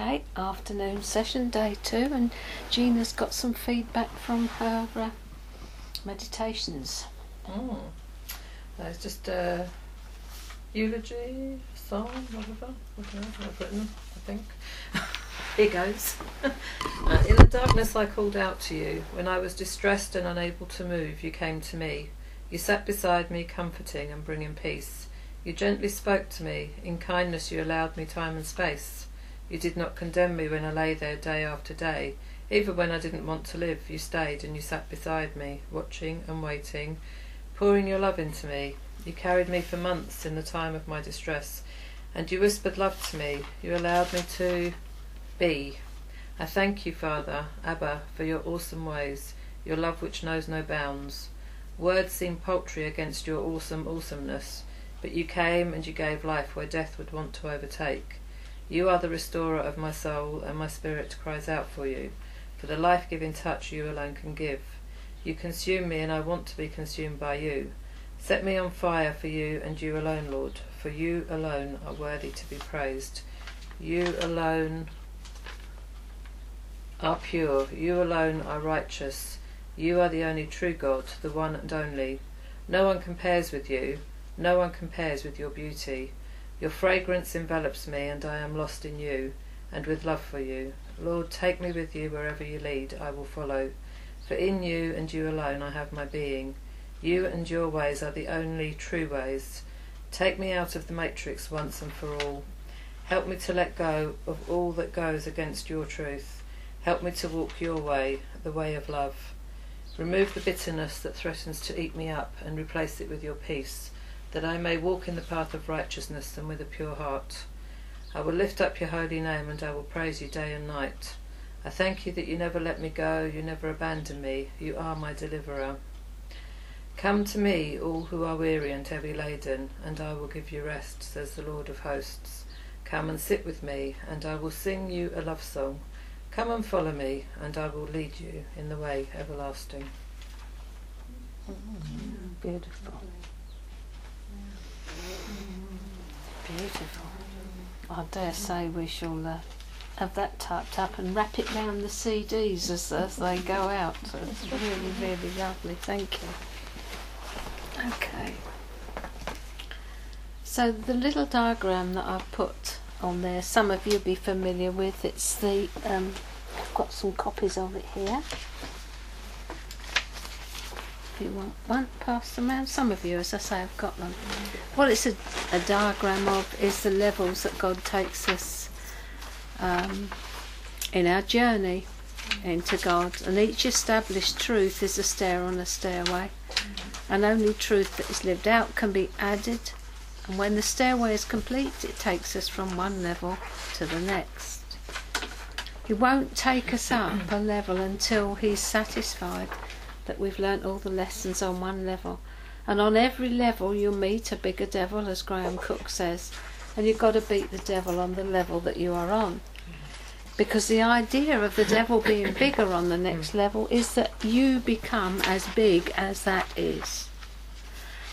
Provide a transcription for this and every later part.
Okay, afternoon session, day two, and Gina's got some feedback from her uh, meditations. Mm. Uh, it's just a eulogy, song, whatever, whatever I've written, I think. Here goes. uh, in the darkness I called out to you. When I was distressed and unable to move, you came to me. You sat beside me, comforting and bringing peace. You gently spoke to me. In kindness you allowed me time and space. You did not condemn me when I lay there day after day. Even when I didn't want to live, you stayed and you sat beside me, watching and waiting, pouring your love into me. You carried me for months in the time of my distress, and you whispered love to me. You allowed me to be. I thank you, Father, Abba, for your awesome ways, your love which knows no bounds. Words seem paltry against your awesome awesomeness, but you came and you gave life where death would want to overtake. You are the restorer of my soul, and my spirit cries out for you, for the life giving touch you alone can give. You consume me, and I want to be consumed by you. Set me on fire for you and you alone, Lord, for you alone are worthy to be praised. You alone are pure, you alone are righteous. You are the only true God, the one and only. No one compares with you, no one compares with your beauty. Your fragrance envelops me, and I am lost in you, and with love for you. Lord, take me with you wherever you lead, I will follow. For in you and you alone I have my being. You and your ways are the only true ways. Take me out of the matrix once and for all. Help me to let go of all that goes against your truth. Help me to walk your way, the way of love. Remove the bitterness that threatens to eat me up and replace it with your peace that I may walk in the path of righteousness and with a pure heart. I will lift up your holy name and I will praise you day and night. I thank you that you never let me go, you never abandon me, you are my deliverer. Come to me, all who are weary and heavy laden, and I will give you rest, says the Lord of hosts. Come and sit with me, and I will sing you a love song. Come and follow me, and I will lead you in the way everlasting. Beautiful. Beautiful. I dare say we shall uh, have that typed up and wrap it round the CDs as, as they go out. So it's really, really lovely. Thank you. Okay. So the little diagram that I've put on there, some of you will be familiar with. It's the um, I've got some copies of it here you want one, pass them around. Some of you, as I say, have got them. What it's a, a diagram of is the levels that God takes us um, in our journey into God. And each established truth is a stair on a stairway. And only truth that is lived out can be added. And when the stairway is complete, it takes us from one level to the next. He won't take us up a level until he's satisfied that we've learnt all the lessons on one level. And on every level, you'll meet a bigger devil, as Graham Cooke says, and you've got to beat the devil on the level that you are on. Because the idea of the devil being bigger on the next level is that you become as big as that is.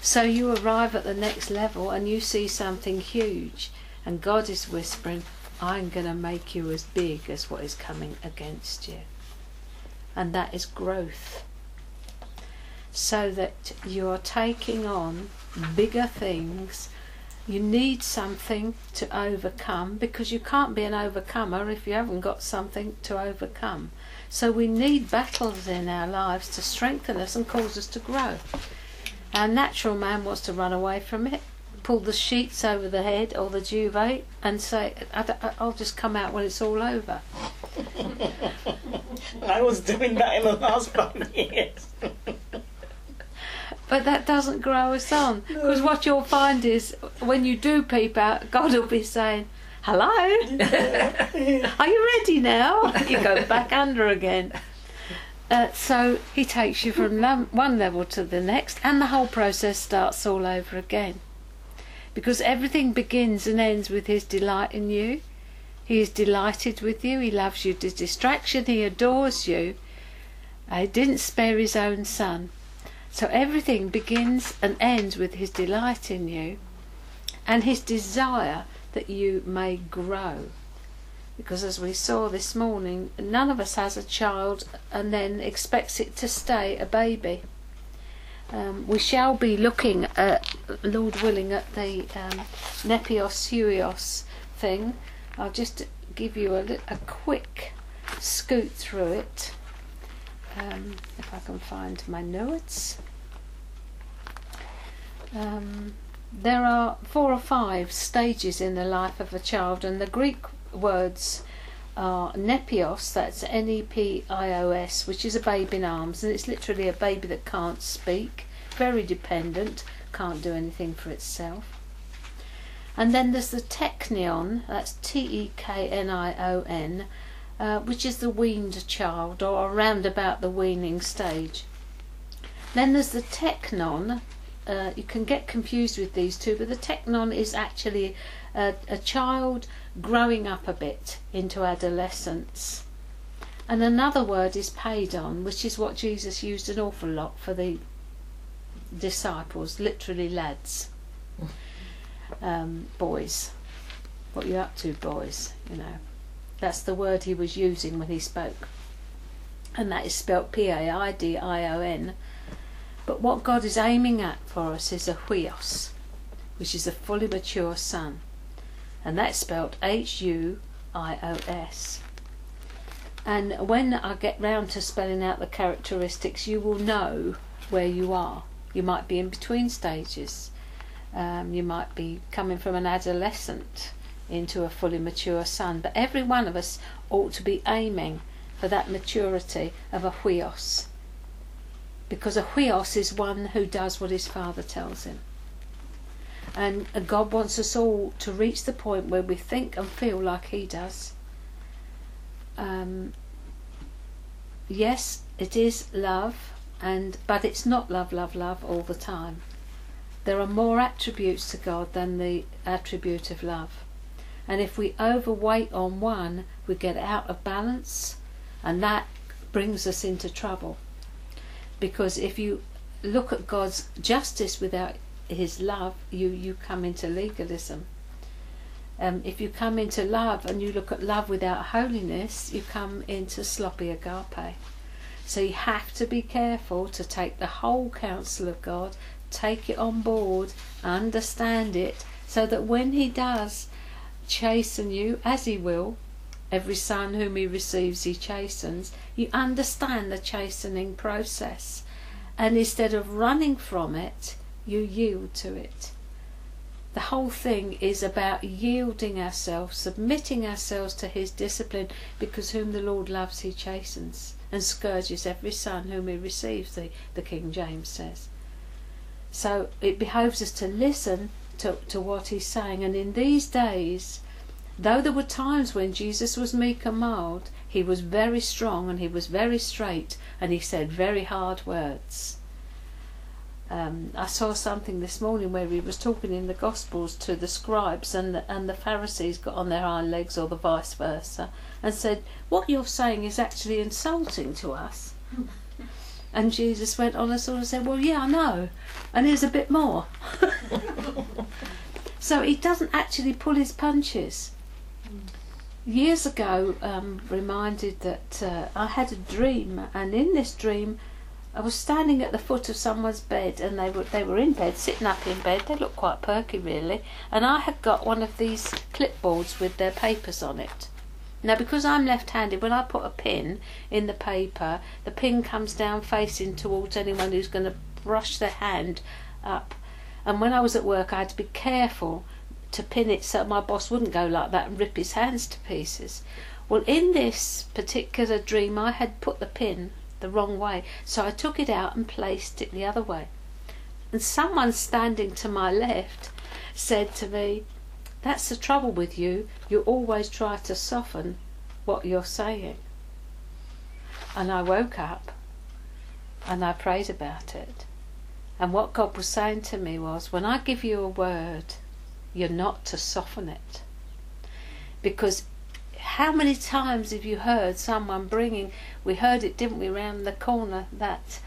So you arrive at the next level and you see something huge, and God is whispering, I'm going to make you as big as what is coming against you. And that is growth so that you're taking on bigger things. You need something to overcome because you can't be an overcomer if you haven't got something to overcome. So we need battles in our lives to strengthen us and cause us to grow. Our natural man wants to run away from it, pull the sheets over the head or the duvet and say, I'll just come out when it's all over. I was doing that in the last five years. But that doesn't grow us on. Because what you'll find is when you do peep out, God will be saying, Hello? Are you ready now? You go back under again. Uh, so he takes you from one level to the next, and the whole process starts all over again. Because everything begins and ends with his delight in you. He is delighted with you, he loves you to distraction, he adores you. He didn't spare his own son. So everything begins and ends with his delight in you and his desire that you may grow. Because as we saw this morning, none of us has a child and then expects it to stay a baby. Um, we shall be looking at, Lord willing, at the um, Nepios Huios thing. I'll just give you a, a quick scoot through it. Um, if I can find my notes. Um, there are four or five stages in the life of a child, and the Greek words are nepios, that's N E P I O S, which is a baby in arms, and it's literally a baby that can't speak, very dependent, can't do anything for itself. And then there's the teknion, that's T E K N I O N, uh, which is the weaned child, or around about the weaning stage. Then there's the teknon. uh, you can get confused with these two, but the teknon is actually a, a child growing up a bit into adolescence. And another word is paidion, which is what Jesus used an awful lot for the disciples, literally lads, um, boys. What you up to, boys? You know, that's the word he was using when he spoke, and that is spelt P-A-I-D-I-O-N. But what God is aiming at for us is a huios, which is a fully mature son, and that's spelt H-U-I-O-S. And when I get round to spelling out the characteristics, you will know where you are. You might be in between stages. Um, you might be coming from an adolescent into a fully mature son. But every one of us ought to be aiming for that maturity of a huios. Because a huios is one who does what his father tells him. And God wants us all to reach the point where we think and feel like he does. Um, yes, it is love, and but it's not love, love, love all the time. There are more attributes to God than the attribute of love. And if we overweight on one, we get out of balance, and that brings us into trouble. Because if you look at God's justice without His love, you, you come into legalism. Um, if you come into love and you look at love without holiness, you come into sloppy agape. So you have to be careful to take the whole counsel of God, take it on board, understand it, so that when He does chasten you, as He will, every son whom He receives He chastens, you understand the chastening process. And instead of running from it, you yield to it. The whole thing is about yielding ourselves, submitting ourselves to His discipline, because whom the Lord loves, He chastens and scourges every son whom He receives, the, the King James says. So it behoves us to listen to, to what He's saying. And in these days, though there were times when Jesus was meek and mild, He was very strong and He was very straight and He said very hard words. Um, I saw something this morning where he was talking in the Gospels to the scribes and the, and the Pharisees got on their hind legs or the vice versa and said, "What you're saying is actually insulting to us." and Jesus went on and sort of said, "Well, yeah, I know, and here's a bit more." so he doesn't actually pull his punches. Years ago, um, reminded that uh, I had a dream, and in this dream. I was standing at the foot of someone's bed, and they were they were in bed, sitting up in bed. They looked quite perky, really. And I had got one of these clipboards with their papers on it. Now, because I'm left-handed, when I put a pin in the paper, the pin comes down facing towards anyone who's going to brush their hand up. And when I was at work, I had to be careful to pin it so my boss wouldn't go like that and rip his hands to pieces. Well, in this particular dream, I had put the pin the wrong way. So I took it out and placed it the other way. And someone standing to my left said to me, That's the trouble with you. You always try to soften what you're saying. And I woke up and I prayed about it. And what God was saying to me was, When I give you a word, you're not to soften it. Because how many times have you heard someone bringing? We heard it, didn't we, round the corner that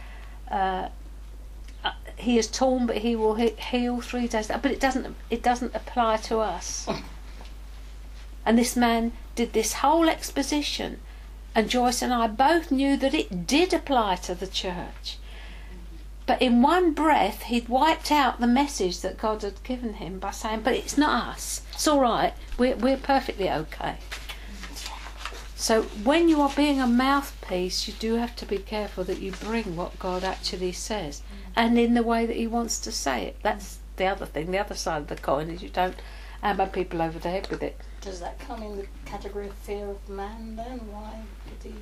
uh, uh, he is torn, but he will heal three days. But it doesn't. It doesn't apply to us. and this man did this whole exposition, and Joyce and I both knew that it did apply to the church. But in one breath, he'd wiped out the message that God had given him by saying, But it's not us. It's all right. We're, we're perfectly okay. So when you are being a mouthpiece, you do have to be careful that you bring what God actually says and in the way that He wants to say it. That's the other thing. The other side of the coin is you don't hammer people over the head with it. Does that come in the category of fear of man then? Why did he.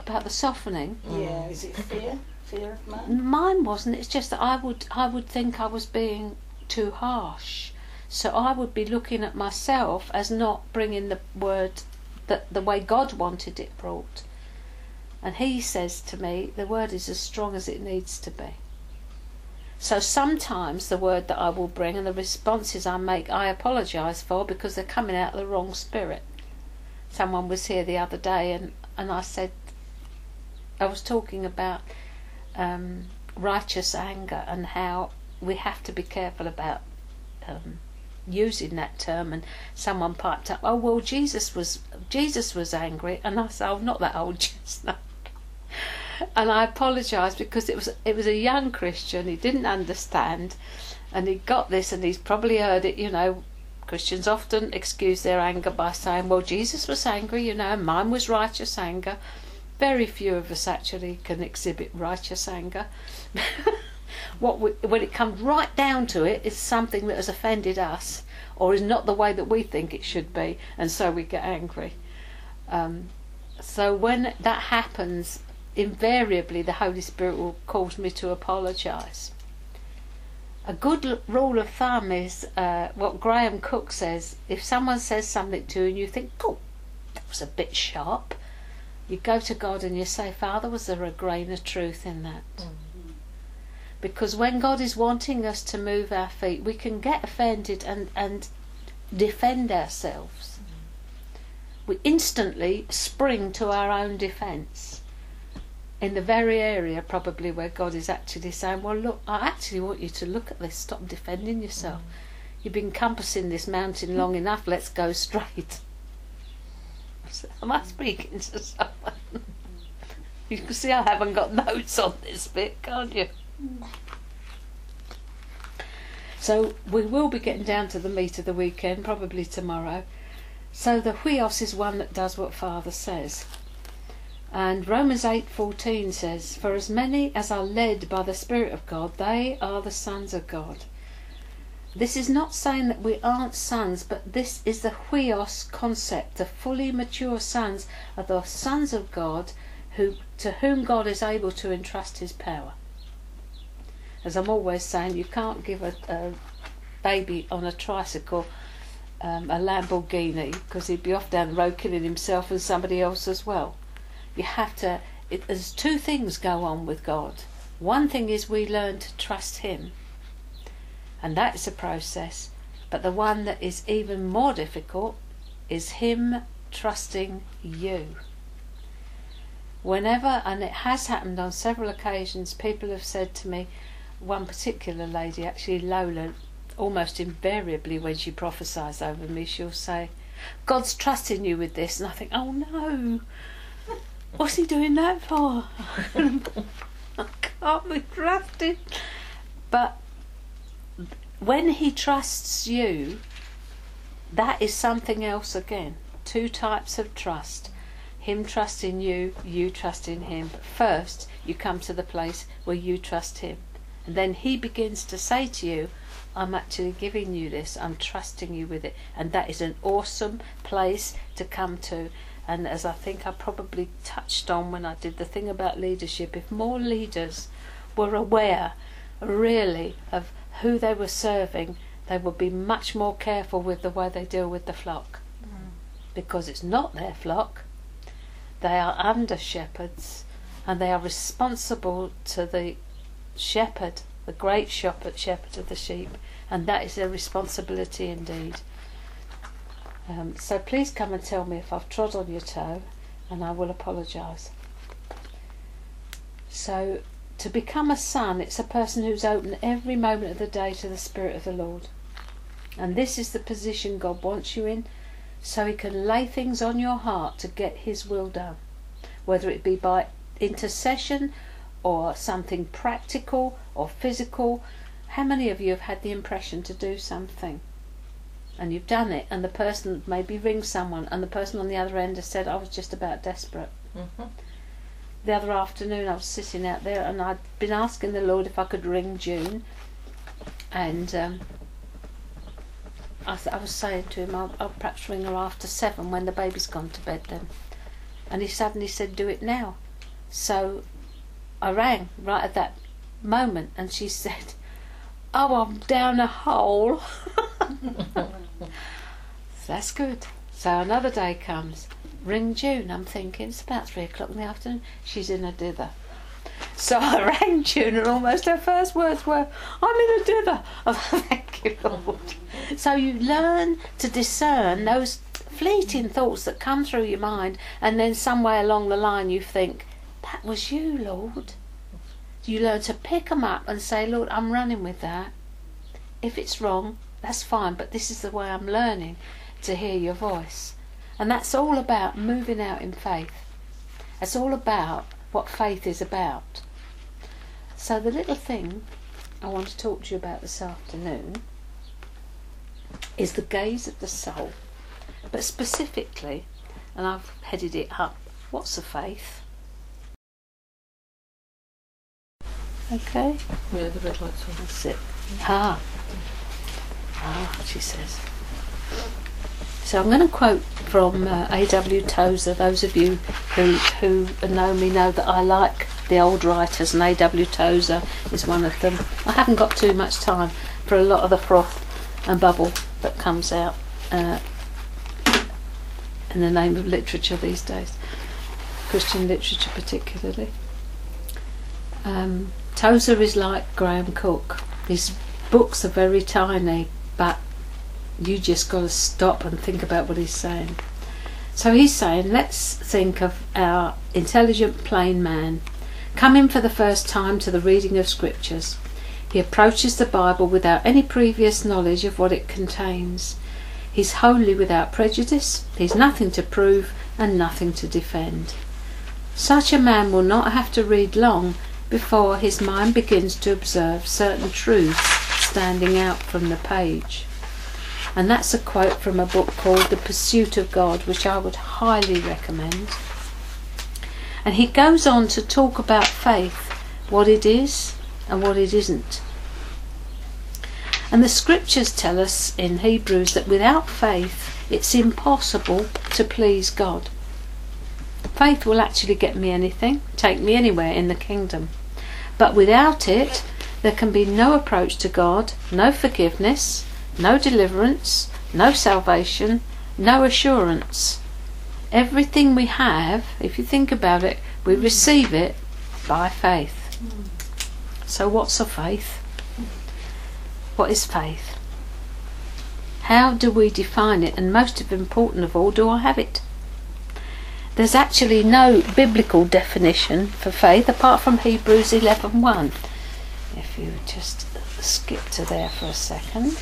About the softening, Yeah, is it fear? Fear of man? mine wasn't. It's just that I would I would think I was being too harsh. So I would be looking at myself as not bringing the word that the way God wanted it brought. And he says to me, the word is as strong as it needs to be. So sometimes the word that I will bring and the responses I make, I apologise for because they're coming out of the wrong spirit. Someone was here the other day and, and I said, I was talking about um, righteous anger and how we have to be careful about um, using that term. And someone piped up, "Oh well, Jesus was Jesus was angry," and I said, "Oh, not that old chestnut." and I apologised because it was it was a young Christian. He didn't understand, and he got this, and he's probably heard it. You know, Christians often excuse their anger by saying, "Well, Jesus was angry," you know, and mine was righteous anger. Very few of us actually can exhibit righteous anger. what we, when it comes right down to it, it's something that has offended us or is not the way that we think it should be, and so we get angry. Um, so when that happens, invariably the Holy Spirit will cause me to apologise. A good rule of thumb is uh, what Graham Cooke says: if someone says something to you and you think, "Oh, that was a bit sharp," you go to God and you say, "Father, was there a grain of truth in that?" Mm. Because when God is wanting us to move our feet, we can get offended and, and defend ourselves. Mm. We instantly spring to our own defence in the very area probably where God is actually saying, Well, look, I actually want you to look at this, stop defending yourself. Mm. You've been compassing this mountain long enough, let's go straight. Am I speaking to someone? You can see I haven't got notes on this bit, can't you? So we will be getting down to the meat of the weekend, probably tomorrow. So the huios is one that does what Father says. And Romans 8:14 says, "For as many as are led by the Spirit of God, they are the sons of God." This is not saying that we aren't sons, but this is the huios concept. The fully mature sons are the sons of God who to whom God is able to entrust his power. As I'm always saying, you can't give a, a baby on a tricycle um, a Lamborghini because he'd be off down the road killing himself and somebody else as well. You have to. It, there's two things go on with God. One thing is we learn to trust Him, and that is a process. But the one that is even more difficult is Him trusting you. Whenever, and it has happened on several occasions, people have said to me, one particular lady, actually Lola, almost invariably when she prophesies over me, she'll say, God's trusting you with this. And I think, oh no, what's he doing that for? I can't be trusted. But when he trusts you, that is something else again. Two types of trust. Him trusting you, you trusting him. First, you come to the place where you trust him. And then he begins to say to you, I'm actually giving you this, I'm trusting you with it. And that is an awesome place to come to. And as I think I probably touched on when I did the thing about leadership, if more leaders were aware really of who they were serving, they would be much more careful with the way they deal with the flock. Because it's not their flock, they are under shepherds and they are responsible to the shepherd, the great shepherd, shepherd of the sheep, and that is their responsibility indeed. Um, so please come and tell me if I've trod on your toe, and I will apologise. So, to become a son, it's a person who's open every moment of the day to the Spirit of the Lord. And this is the position God wants you in so He can lay things on your heart to get His will done, whether it be by intercession or something practical or physical. How many of you have had the impression to do something? And you've done it, and the person maybe rings someone, and the person on the other end has said, I was just about desperate. hmm The other afternoon, I was sitting out there, and I'd been asking the Lord if I could ring June, and um, I, I was saying to him, I'll, I'll perhaps ring her after seven when the baby's gone to bed then. And he suddenly said, Do it now. So I rang right at that moment, and she said, Oh, I'm down a hole. That's good. So another day comes. Ring June. I'm thinking it's about three o'clock in the afternoon. She's in a dither. So I rang June, and almost her first words were, "I'm in a dither." Oh, thank you, Lord. So you learn to discern those fleeting thoughts that come through your mind, and then somewhere along the line you think, "That was you, Lord." You learn to pick them up and say, "Lord, I'm running with that." If it's wrong, that's fine, but this is the way I'm learning to hear your voice. And that's all about moving out in faith. It's all about what faith is about. So, the little thing I want to talk to you about this afternoon is the gaze of the soul. But specifically, and I've headed it up, what's a faith? Okay, Yeah, the red light's on. that's it. Ah. Ah, she says. So I'm going to quote from uh, A.W. Tozer. Those of you who who know me know that I like the old writers, and A.W. Tozer is one of them. I haven't got too much time for a lot of the froth and bubble that comes out uh, in the name of literature these days, Christian literature particularly. Um, Tozer is like Graham Cooke. His books are very tiny, but you just got to stop and think about what he's saying. So he's saying, let's think of our intelligent plain man coming for the first time to the reading of scriptures. He approaches the Bible without any previous knowledge of what it contains. He's wholly without prejudice, he's nothing to prove and nothing to defend. Such a man will not have to read long before his mind begins to observe certain truths standing out from the page. And that's a quote from a book called The Pursuit of God, which I would highly recommend. And he goes on to talk about faith, what it is and what it isn't. And the scriptures tell us in Hebrews that without faith it's impossible to please God. Faith will actually get me anything, take me anywhere in the kingdom. But without it, there can be no approach to God, no forgiveness, no deliverance, no salvation, no assurance. Everything we have, if you think about it, we mm. receive it by faith. So, what's a faith? What is faith? How do we define it? And most important of all, do I have it? There's actually no biblical definition for faith apart from Hebrews 11:1. If you just skip to there for a second.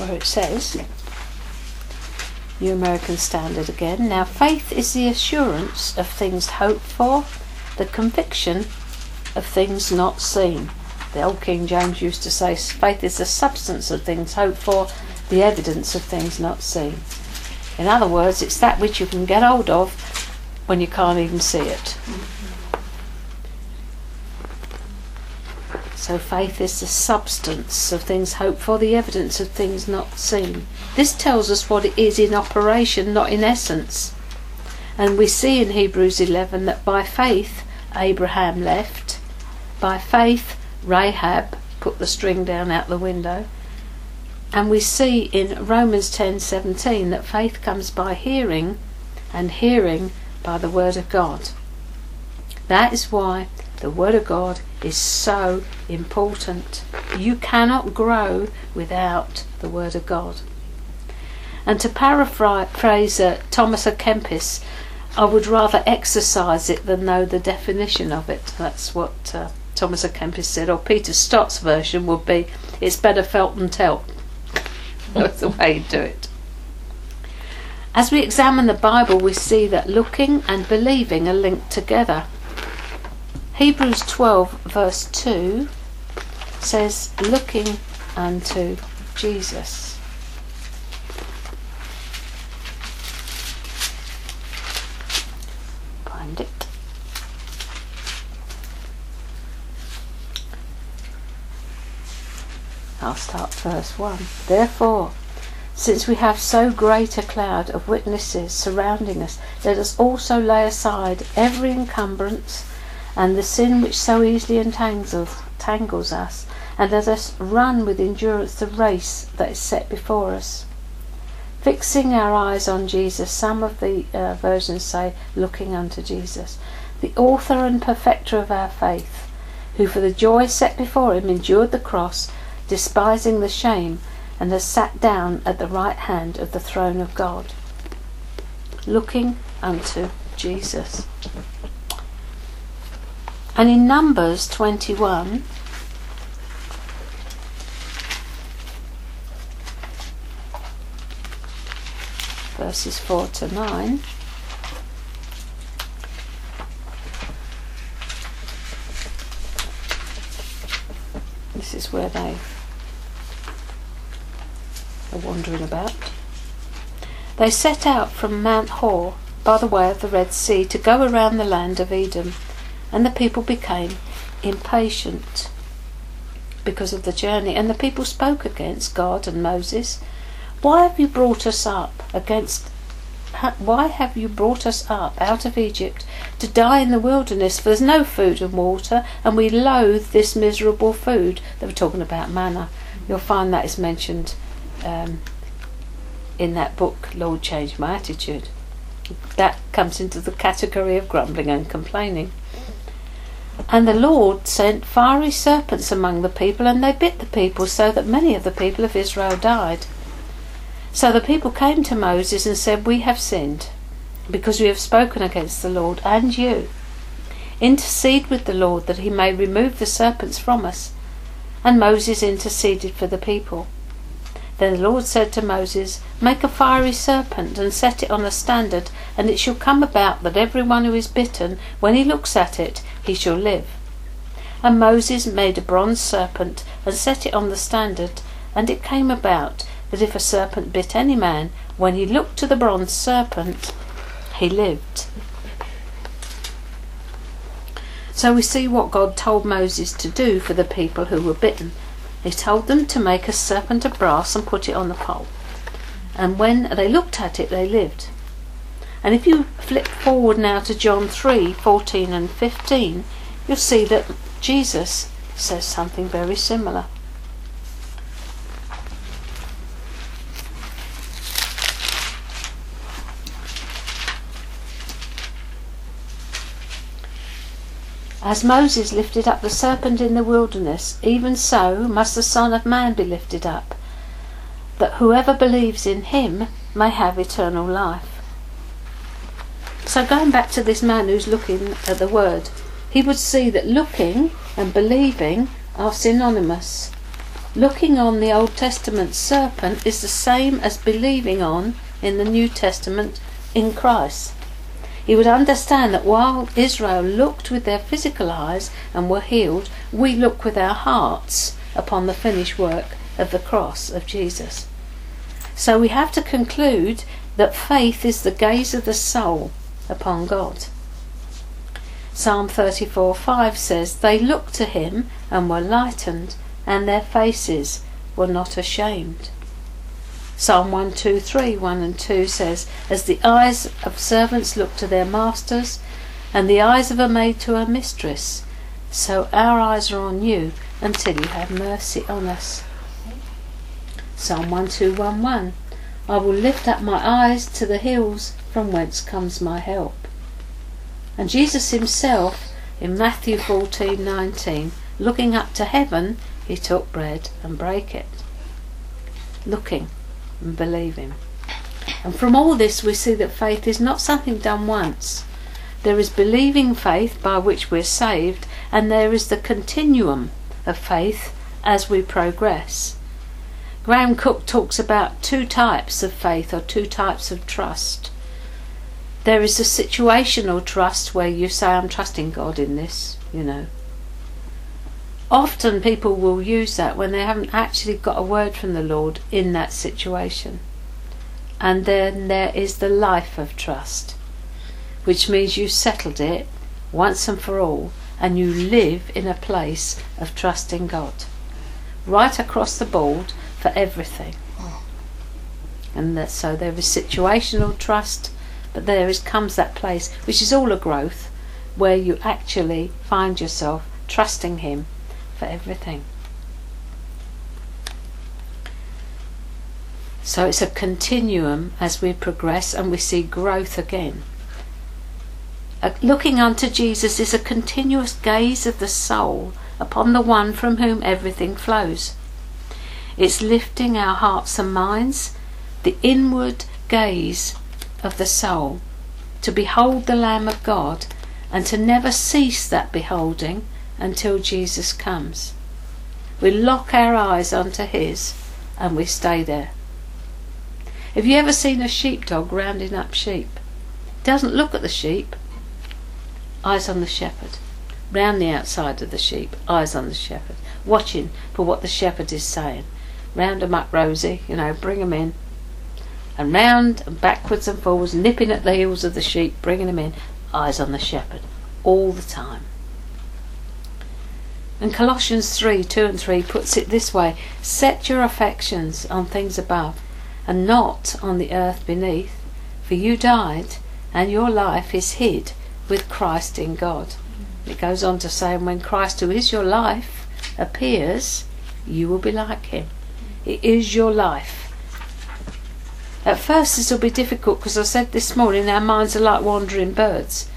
Where it says, New American Standard again. Now, faith is the assurance of things hoped for, the conviction of things not seen. The old King James used to say, faith is the substance of things hoped for, the evidence of things not seen. In other words, it's that which you can get hold of when you can't even see it. So faith is the substance of things hoped for, the evidence of things not seen. This tells us what it is in operation, not in essence. And we see in Hebrews 11 that by faith Abraham left, by faith Rahab put the string down out the window, and we see in Romans 10:17 that faith comes by hearing and hearing by the word of God. That is why the word of God is so important. You cannot grow without the word of God. And to paraphrase uh, Thomas à Kempis, I would rather exercise it than know the definition of it. That's what uh, Thomas à Kempis said. Or Peter Stott's version would be, it's better felt than telt. That's the way you do it. As we examine the Bible, we see that looking and believing are linked together. Hebrews 12, verse 2 says, looking unto Jesus. Find it. I'll start verse 1. Therefore, since we have so great a cloud of witnesses surrounding us, let us also lay aside every encumbrance and the sin which so easily entangles, tangles us, and let us run with endurance the race that is set before us. Fixing our eyes on Jesus, some of the uh, versions say, looking unto Jesus, the author and perfecter of our faith, who for the joy set before him endured the cross, despising the shame, and has sat down at the right hand of the throne of God. Looking unto Jesus. And in Numbers 21, verses 4 to 9. This is where they are wandering about. They set out from Mount Hor by the way of the Red Sea to go around the land of Edom, and the people became impatient because of the journey, and the people spoke against God and Moses. Why have you brought us up against why have you brought us up out of Egypt to die in the wilderness? For there's no food and water, and we loathe this miserable food. They were talking about manna. You'll find that is mentioned um, in that book, Lord, Change My Attitude. That comes into the category of grumbling and complaining. And the Lord sent fiery serpents among the people, and they bit the people, so that many of the people of Israel died. So the people came to Moses and said, We have sinned, because we have spoken against the Lord and you. Intercede with the Lord that he may remove the serpents from us. And Moses interceded for the people. Then the Lord said to Moses, Make a fiery serpent and set it on a standard, and it shall come about that every one who is bitten, when he looks at it, he shall live. And Moses made a bronze serpent and set it on the standard, and it came about that if a serpent bit any man, when he looked to the bronze serpent, he lived. So we see what God told Moses to do for the people who were bitten. He told them to make a serpent of brass and put it on the pole. And when they looked at it, they lived. And if you flip forward now to John 3 14 and 15, you'll see that Jesus says something very similar. As Moses lifted up the serpent in the wilderness, even so must the Son of Man be lifted up, that whoever believes in him may have eternal life. So, going back to this man who's looking at the word, he would see that looking and believing are synonymous. Looking on the Old Testament serpent is the same as believing on, in the New Testament, in Christ. He would understand that while Israel looked with their physical eyes and were healed, we look with our hearts upon the finished work of the cross of Jesus. So we have to conclude that faith is the gaze of the soul upon God. Psalm 34 5 says, They looked to him and were lightened, and their faces were not ashamed. Psalm 123, 1 and 2 says, As the eyes of servants look to their masters, and the eyes of a maid to her mistress, so our eyes are on you until you have mercy on us. Psalm 1211 I will lift up my eyes to the hills from whence comes my help. And Jesus himself in Matthew 14:19 looking up to heaven he took bread and brake it. Looking and believing. And from all this, we see that faith is not something done once. There is believing faith by which we're saved, and there is the continuum of faith as we progress. Graham Cooke talks about two types of faith or two types of trust. There is a situational trust where you say, I'm trusting God in this, you know. Often people will use that when they haven't actually got a word from the Lord in that situation. And then there is the life of trust, which means you settled it once and for all and you live in a place of trusting God. Right across the board for everything. And that, so there is situational trust, but there is comes that place which is all a growth where you actually find yourself trusting Him for everything. So it's a continuum as we progress and we see growth again. Looking unto Jesus is a continuous gaze of the soul upon the one from whom everything flows. It's lifting our hearts and minds, the inward gaze of the soul, to behold the Lamb of God and to never cease that beholding until Jesus comes. We lock our eyes onto His and we stay there. Have you ever seen a sheepdog rounding up sheep? doesn't look at the sheep, eyes on the shepherd. Round the outside of the sheep, eyes on the shepherd, watching for what the shepherd is saying. Round 'em up, Rosie, you know, bring 'em in. And round and backwards and forwards, nipping at the heels of the sheep, bringing them in, eyes on the shepherd, all the time. And Colossians 3 2 and 3 puts it this way Set your affections on things above, and not on the earth beneath, for you died, and your life is hid with Christ in God. It goes on to say, and when Christ, who is your life, appears, you will be like him. It is your life. At first, this will be difficult because I said this morning our minds are like wandering birds.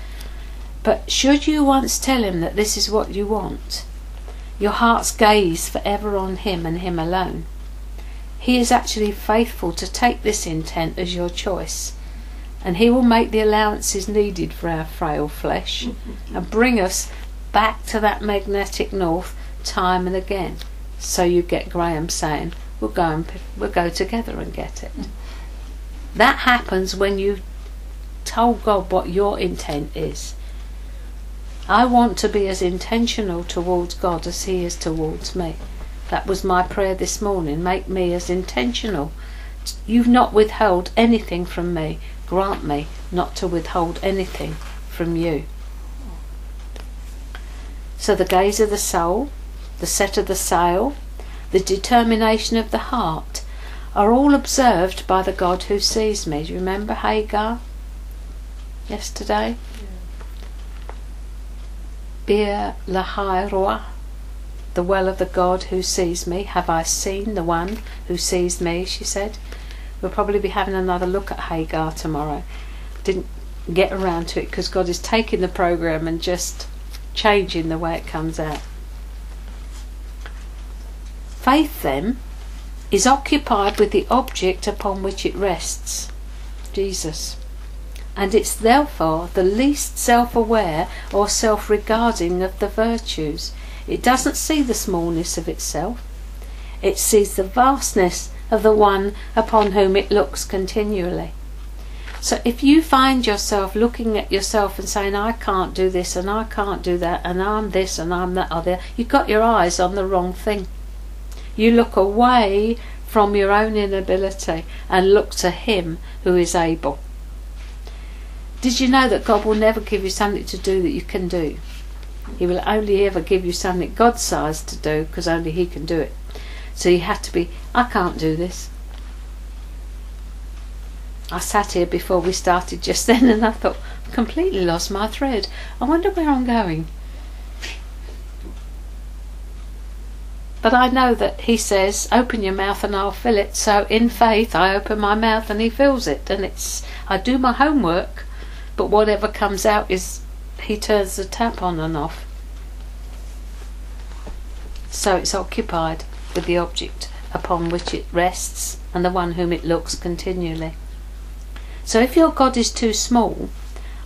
But should you once tell him that this is what you want, your heart's gaze forever on him and him alone, he is actually faithful to take this intent as your choice and He will make the allowances needed for our frail flesh and bring us back to that magnetic north time and again. So you get Graham saying, "We'll go and we'll go together and get it." That happens when you told God what your intent is. I want to be as intentional towards God as He is towards me. That was my prayer this morning. Make me as intentional. You've not withheld anything from me grant me not to withhold anything from you. So the gaze of the soul, the set of the sail, the determination of the heart are all observed by the God who sees me. Do you remember Hagar yesterday? Bir Lahai the well of the God who sees me. Have I seen the one who sees me? She said. We'll probably be having another look at Hagar tomorrow. Didn't get around to it because God is taking the program and just changing the way it comes out. Faith, then, is occupied with the object upon which it rests Jesus. And it's therefore the least self aware or self regarding of the virtues. It doesn't see the smallness of itself, it sees the vastness of the one upon whom it looks continually. So if you find yourself looking at yourself and saying, I can't do this and I can't do that and I'm this and I'm that other, you've got your eyes on the wrong thing. You look away from your own inability and look to Him who is able. Did you know that God will never give you something to do that you can do? He will only ever give you something God sized to do because only He can do it. So you have to be, I can't do this. I sat here before we started just then and I thought, completely lost my thread. I wonder where I'm going. But I know that he says, open your mouth and I'll fill it. So in faith, I open my mouth and he fills it. And it's, I do my homework, but whatever comes out is, he turns the tap on and off. So it's occupied with the object upon which it rests and the one whom it looks continually. So if your God is too small,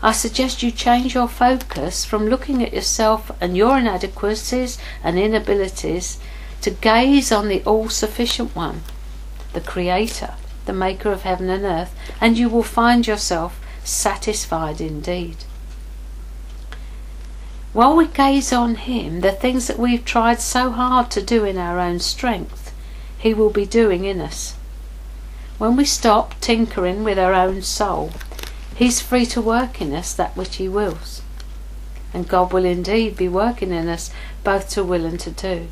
I suggest you change your focus from looking at yourself and your inadequacies and inabilities to gaze on the all sufficient one, the Creator, the Maker of heaven and earth, and you will find yourself satisfied indeed. While we gaze on Him, the things that we've tried so hard to do in our own strength, He will be doing in us. When we stop tinkering with our own soul, He's free to work in us that which He wills. And God will indeed be working in us both to will and to do.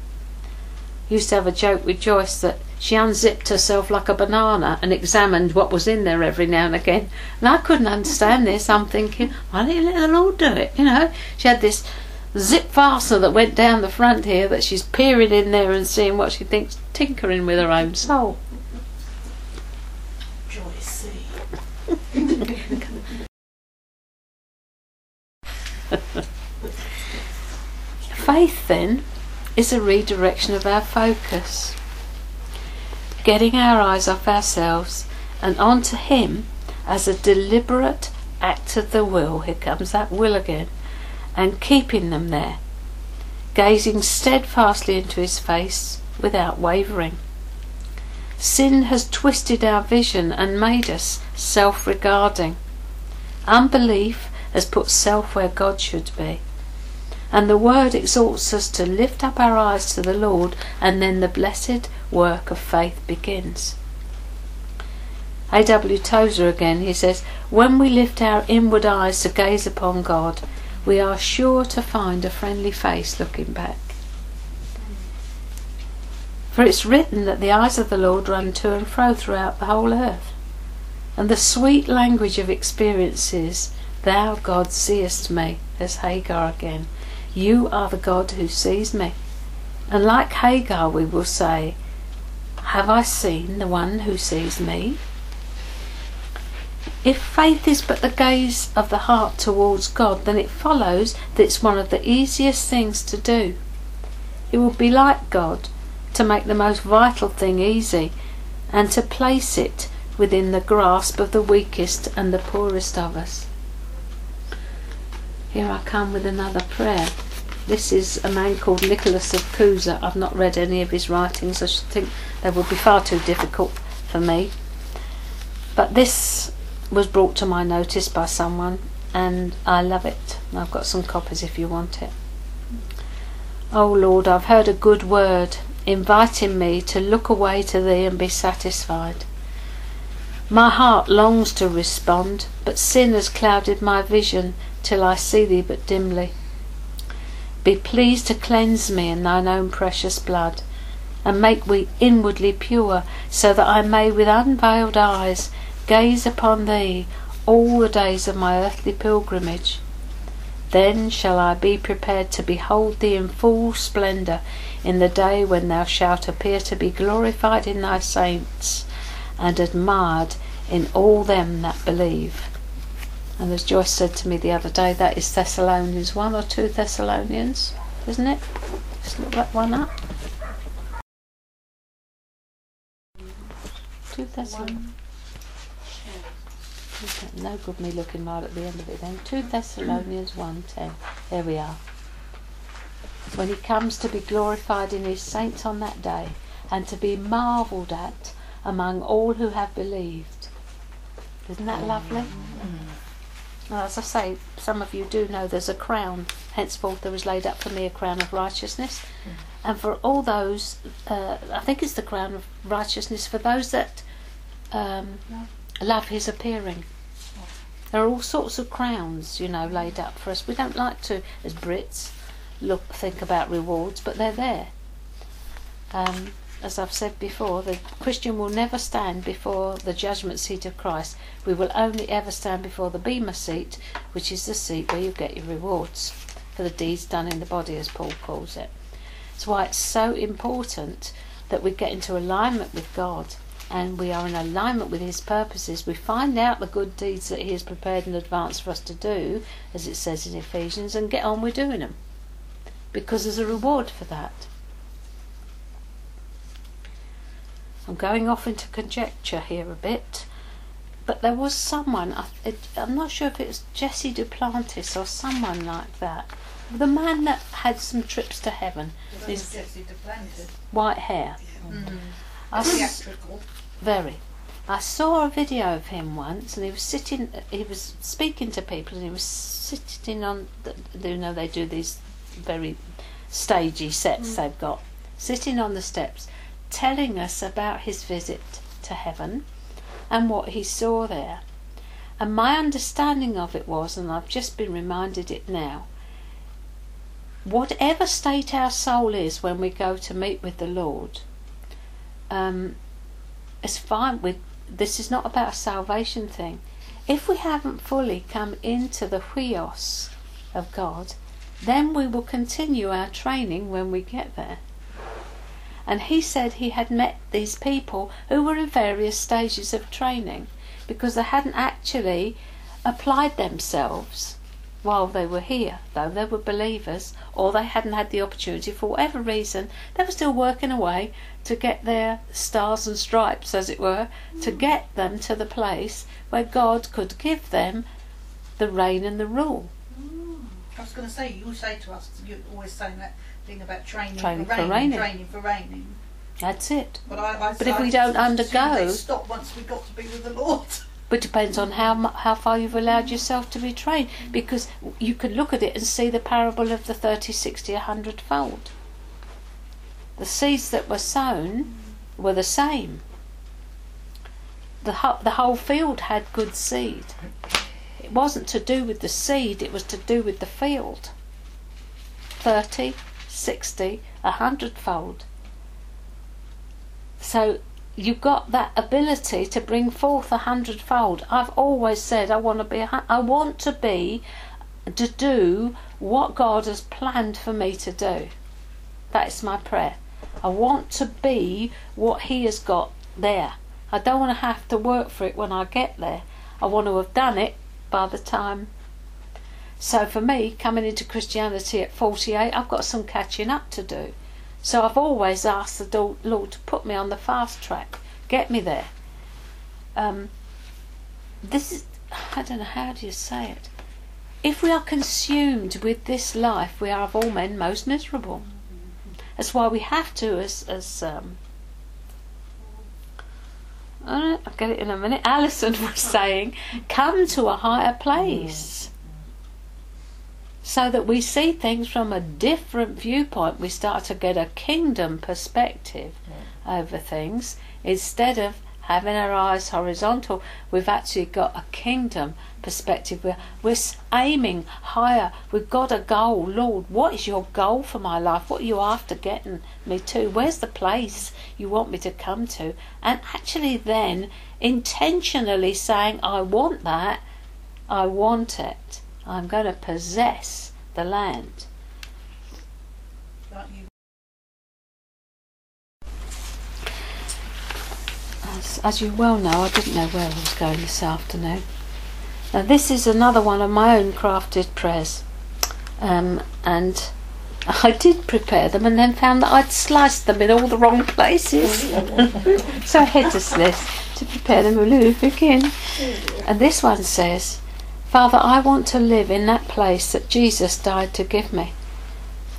Used to have a joke with Joyce that she unzipped herself like a banana and examined what was in there every now and again. And I couldn't understand this. I'm thinking, why don't you let the Lord do it? You know, she had this zip fastener that went down the front here that she's peering in there and seeing what she thinks, tinkering with her own soul. Joyce. Faith, then, is a redirection of our focus. Getting our eyes off ourselves and onto Him as a deliberate act of the will. Here comes that will again. And keeping them there, gazing steadfastly into His face without wavering. Sin has twisted our vision and made us self regarding. Unbelief has put self where God should be. And the Word exhorts us to lift up our eyes to the Lord, and then the blessed work of faith begins. A.W. Tozer again, he says, When we lift our inward eyes to gaze upon God, we are sure to find a friendly face looking back. For it's written that the eyes of the Lord run to and fro throughout the whole earth. And the sweet language of experience is, Thou, God, seest me. as Hagar again. You are the God who sees me. And like Hagar, we will say, Have I seen the one who sees me? If faith is but the gaze of the heart towards God, then it follows that it's one of the easiest things to do. It would be like God to make the most vital thing easy and to place it within the grasp of the weakest and the poorest of us. Here I come with another prayer. This is a man called Nicholas of Cusa. I've not read any of his writings. I should think they would be far too difficult for me. But this was brought to my notice by someone and I love it. I've got some copies if you want it. Oh Lord, I've heard a good word inviting me to look away to Thee and be satisfied. My heart longs to respond, but sin has clouded my vision till I see thee but dimly. Be pleased to cleanse me in thine own precious blood, and make me inwardly pure, so that I may with unveiled eyes gaze upon thee all the days of my earthly pilgrimage. Then shall I be prepared to behold thee in full splendour in the day when thou shalt appear to be glorified in thy saints and admired in all them that believe. And as Joyce said to me the other day, that is Thessalonians 1 or 2 Thessalonians, isn't it? Let's look that one up. 2 Thessalonians. No good me looking right at the end of it then. 2 Thessalonians 1.10. There we are. When he comes to be glorified in his saints on that day, and to be marvelled at among all who have believed. Isn't that lovely? Well, as I say, some of you do know there's a crown. Henceforth there is laid up for me a crown of righteousness. And for all those, uh, I think it's the crown of righteousness for those that um, love his appearing. There are all sorts of crowns, you know, laid up for us. We don't like to, as Brits, look think about rewards, but they're there. Um, as I've said before, the Christian will never stand before the judgment seat of Christ. We will only ever stand before the Bema seat, which is the seat where you get your rewards for the deeds done in the body, as Paul calls it. That's why it's so important that we get into alignment with God and we are in alignment with His purposes. We find out the good deeds that He has prepared in advance for us to do, as it says in Ephesians, and get on with doing them because there's a reward for that. I'm going off into conjecture here a bit, but there was someone. I, I'm not sure if it was Jesse Duplantis or someone like that. The man that had some trips to heaven, That This- was Jesse Duplantis. white hair. Mm. I s- Theatrical. Very. I saw a video of him once, and he was sitting. He was speaking to people, and he was sitting on. The, you know, they do these very stagey sets they've got, sitting on the steps, telling us about his visit to heaven, and what he saw there. And my understanding of it was, and I've just been reminded it now. Whatever state our soul is when we go to meet with the Lord, um, it's fine with this is not about a salvation thing if we haven't fully come into the huios of god then we will continue our training when we get there and he said he had met these people who were in various stages of training because they hadn't actually applied themselves while they were here, though they were believers, or they hadn't had the opportunity for whatever reason, they were still working away to get their stars and stripes, as it were, to get them to the place where God could give them the reign and the rule. I was going to say, you say to us, you're always saying that thing about training, Training for for reigning, reigning. training for reigning. That's it. But I, I But if I we don't undergo- stop once we got to be with the Lord. But depends on how how far you've allowed yourself to be trained, because you could look at it and see the parable of the 30, 60, 100 fold. The seeds that were sown were the same. The ho- the whole field had good seed. It wasn't to do with the seed; it was to do with the field. 30, 60, a hundredfold. So you've got that ability to bring forth a hundredfold. I've always said I want to be. A, I want to be to do what God has planned for me to do. That is my prayer. I want to be what He has got there. I don't want to have to work for it when I get there. I want to have done it by the time. So for me, coming into Christianity at 48, I've got some catching up to do. So I've always asked the Lord to put me on the fast track, get me there. Um, this is, I don't know, how do you say it? If we are consumed with this life, we are of all men most miserable. That's why we have to, as, as um, I'll get it in a minute. Alison was saying, come to a higher place so that we see things from a different viewpoint. We start to get a kingdom perspective over things instead of having our eyes horizontal. We've actually got a kingdom perspective. We're, we're aiming higher. We've got a goal. Lord, what is your goal for my life? What are you after getting me to? Where's the place you want me to come to? And actually, then intentionally saying, I want that, I want it. I'm going to possess the land. As, as you well know, I didn't know where I was going this afternoon. Now, this is another one of my own crafted prayers. Um, and I did prepare them and then found that I'd sliced them in all the wrong places. so I had to list to prepare them all over again. And this one says, Father, I want to live in that place that Jesus died to give me.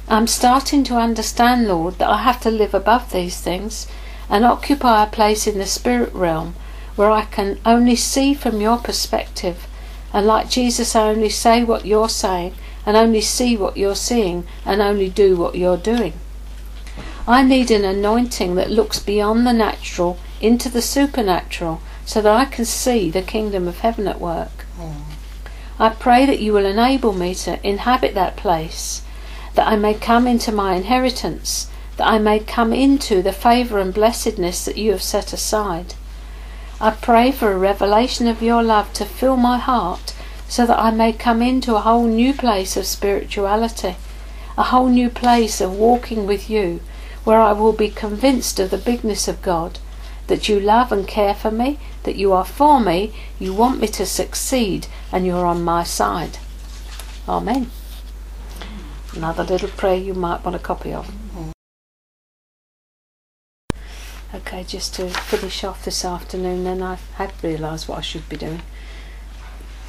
I'm starting to understand, Lord, that I have to live above these things and occupy a place in the spirit realm where I can only see from your perspective, and like Jesus, I only say what you're saying, and only see what you're seeing, and only do what you're doing. I need an anointing that looks beyond the natural into the supernatural so that I can see the kingdom of heaven at work. I pray that you will enable me to inhabit that place, that I may come into my inheritance, that I may come into the favour and blessedness that you have set aside. I pray for a revelation of your love to fill my heart so that I may come into a whole new place of spirituality, a whole new place of walking with you, where I will be convinced of the bigness of God, that you love and care for me, that you are for me, you want me to succeed, and you're on my side. Amen. Another little prayer you might want a copy of. Okay, just to finish off this afternoon, then I have realised what I should be doing.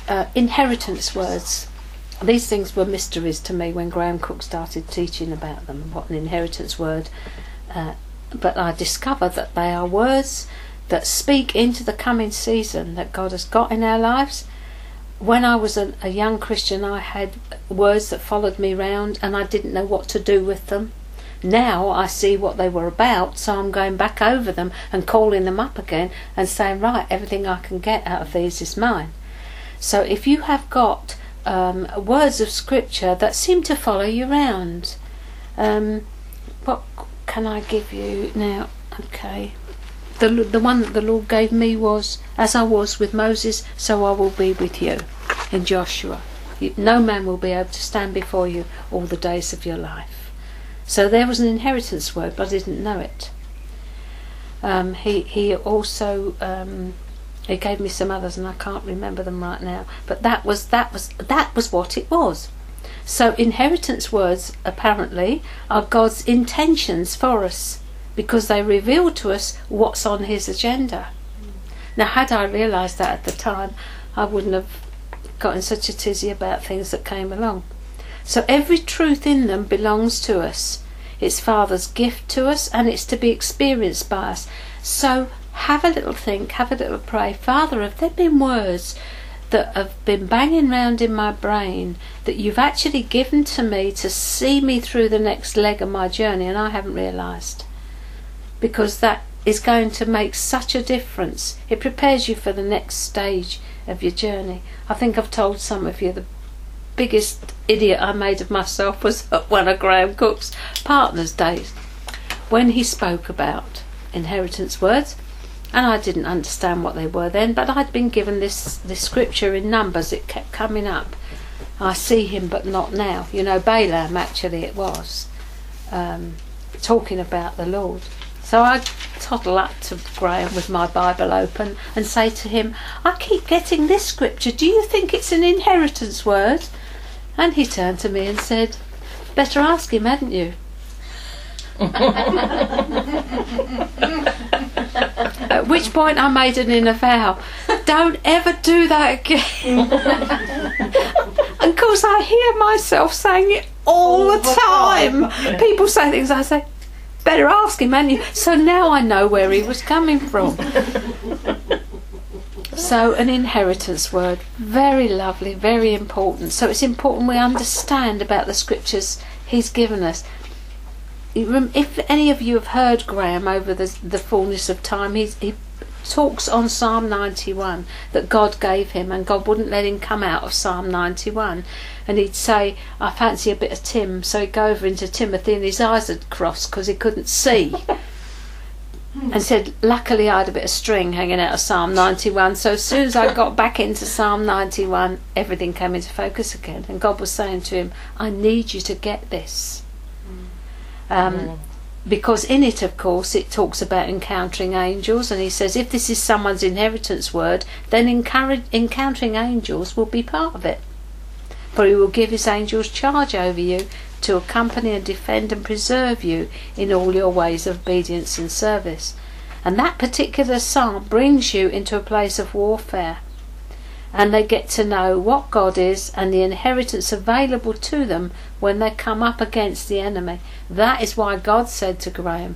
Uh, inheritance words. These things were mysteries to me when Graham Cooke started teaching about them, what an inheritance word. Uh, but I discovered that they are words that speak into the coming season that God has got in our lives. When I was a, a young Christian, I had words that followed me round and I didn't know what to do with them. Now I see what they were about, so I'm going back over them and calling them up again and saying, right, everything I can get out of these is mine. So if you have got um, words of scripture that seem to follow you round, um, what can I give you now? Okay. The, the one that the Lord gave me was, as I was with Moses, so I will be with you in Joshua. You, no man will be able to stand before you all the days of your life. So there was an inheritance word, but I didn't know it. Um, he he also um, he gave me some others, and I can't remember them right now. But that was that was that was what it was. So inheritance words apparently are God's intentions for us because they reveal to us what's on His agenda. Now, had I realised that at the time, I wouldn't have gotten such a tizzy about things that came along. So every truth in them belongs to us. It's Father's gift to us and it's to be experienced by us. So have a little think, have a little pray. Father, have there been words that have been banging round in my brain that you've actually given to me to see me through the next leg of my journey and I haven't realised? Because that is going to make such a difference. It prepares you for the next stage of your journey. I think I've told some of you the biggest idiot I made of myself was at one of Graham Cooke's partners' days when he spoke about inheritance words. And I didn't understand what they were then, but I'd been given this, this scripture in numbers, it kept coming up. I see him, but not now. You know, Balaam actually it was, um, talking about the Lord. So I toddle up to Graham with my Bible open and say to him, I keep getting this scripture. Do you think it's an inheritance word? And he turned to me and said, Better ask him, hadn't you? At which point I made an inner vow don't ever do that again. and of course, I hear myself saying it all, all the, time. time. People say things, I say, better ask him, hadn't you? So now I know where he was coming from. So, an inheritance word, very lovely, very important. So, it's important we understand about the scriptures He's given us. If any of you have heard Graham over the, the fullness of time, he talks on Psalm 91 that God gave him, and God wouldn't let him come out of Psalm 91. And he'd say, I fancy a bit of Tim. So he'd go over into Timothy, and his eyes had crossed because he couldn't see. and said, Luckily, I had a bit of string hanging out of Psalm 91. So as soon as I got back into Psalm 91, everything came into focus again. And God was saying to him, I need you to get this. Um, mm. Because in it, of course, it talks about encountering angels, and he says if this is someone's inheritance word, then encountering angels will be part of it. For he will give his angels charge over you to accompany and defend and preserve you in all your ways of obedience and service. And that particular psalm brings you into a place of warfare. And they get to know what God is and the inheritance available to them when they come up against the enemy. That is why God said to Graham,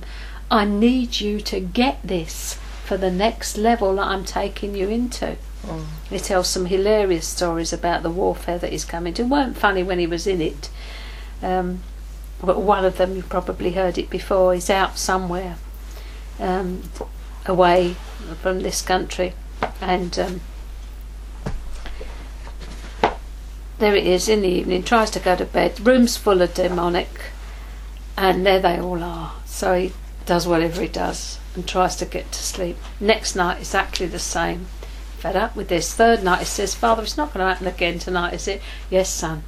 I need you to get this for the next level that I'm taking you into. Mm. He tells some hilarious stories about the warfare that he's coming to. It weren't funny when he was in it, um, but one of them, you've probably heard it before, is out somewhere um, away from this country. And um, there it is in the evening, tries to go to bed, room's full of demonic, and there they all are. So he does whatever he does and tries to get to sleep. Next night, exactly the same. Fed up with this. Third night, he says, Father, it's not going to happen again tonight, is it? Yes, son.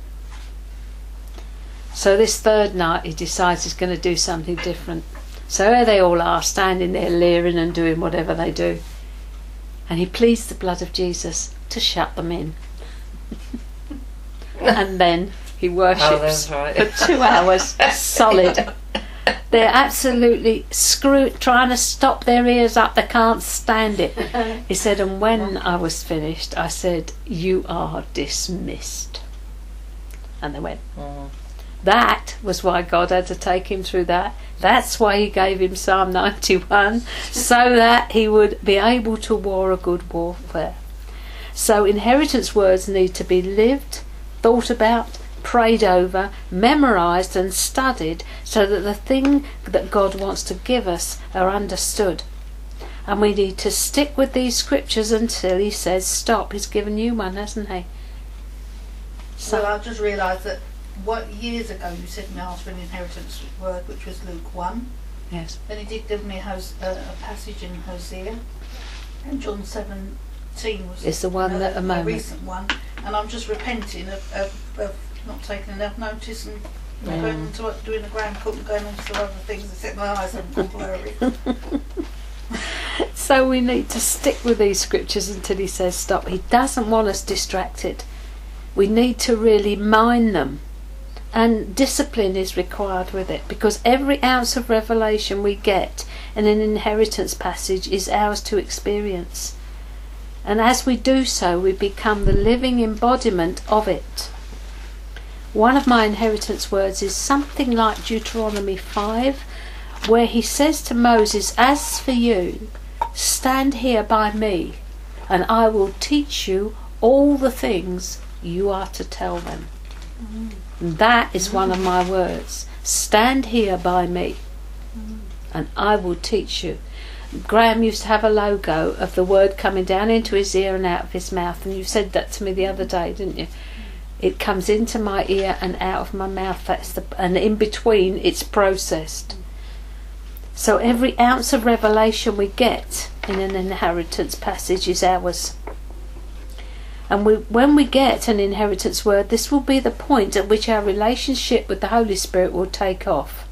So this third night, he decides he's going to do something different. So there they all are, standing there leering and doing whatever they do. And he pleads the blood of Jesus to shut them in. and then he worships oh, right. for two hours solid. They're absolutely screw trying to stop their ears up. They can't stand it. He said, and when I was finished, I said, "You are dismissed." And they went. Mm. That was why God had to take him through that. That's why he gave him Psalm 91, so that he would be able to war a good warfare. So, inheritance words need to be lived, thought about, prayed over, memorized, and studied so that the thing that God wants to give us are understood. And we need to stick with these scriptures until he says stop. He's given you one, hasn't he? So I just realised that what years ago you said me ask for an inheritance word, which was Luke one. Yes. Then he did give me a, uh, a, passage in Hosea, and John seventeen was It's the one a, that a a moment. recent one, and I'm just repenting of, of, of not taking enough notice and going on to doing the grand cook and going on to other things, except my eyes gone blurry. So we need to stick with these scriptures until he says stop. He doesn't want us distracted. We need to really mind them. And discipline is required with it because every ounce of revelation we get in an inheritance passage is ours to experience. And as we do so, we become the living embodiment of it. One of my inheritance words is something like Deuteronomy 5, where he says to Moses, As for you, stand here by me, and I will teach you all the things you are to tell them. That is one of my words. Stand here by me, and I will teach you. Graham used to have a logo of the word coming down into his ear and out of his mouth, and you said that to me the other day, didn't you? It comes into my ear and out of my mouth. That's the and in between, it's processed. So every ounce of revelation we get in an inheritance passage is ours. And we, when we get an inheritance word, this will be the point at which our relationship with the Holy Spirit will take off.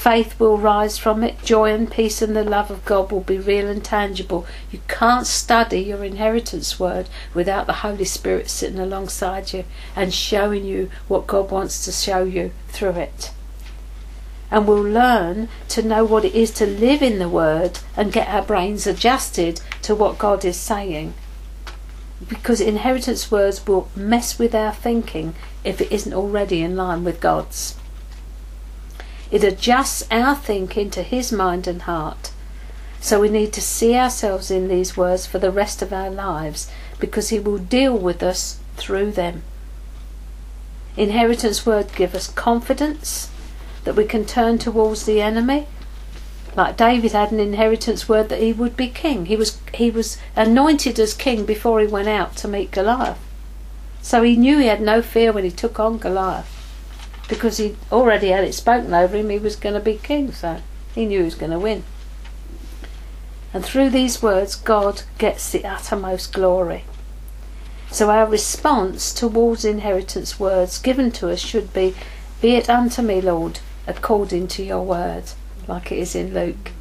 Faith will rise from it, joy and peace and the love of God will be real and tangible. You can't study your inheritance word without the Holy Spirit sitting alongside you and showing you what God wants to show you through it and we'll learn to know what it is to live in the Word and get our brains adjusted to what God is saying. Because inheritance words will mess with our thinking if it isn't already in line with God's. It adjusts our thinking to His mind and heart. So we need to see ourselves in these words for the rest of our lives because He will deal with us through them. Inheritance words give us confidence that we can turn towards the enemy. Like David had an inheritance word that he would be king. He was he was anointed as king before he went out to meet Goliath. So he knew he had no fear when he took on Goliath. Because he already had it spoken over him he was going to be king, so he knew he was going to win. And through these words God gets the uttermost glory. So our response towards inheritance words given to us should be be it unto me, Lord, according to your word, like it is in Luke.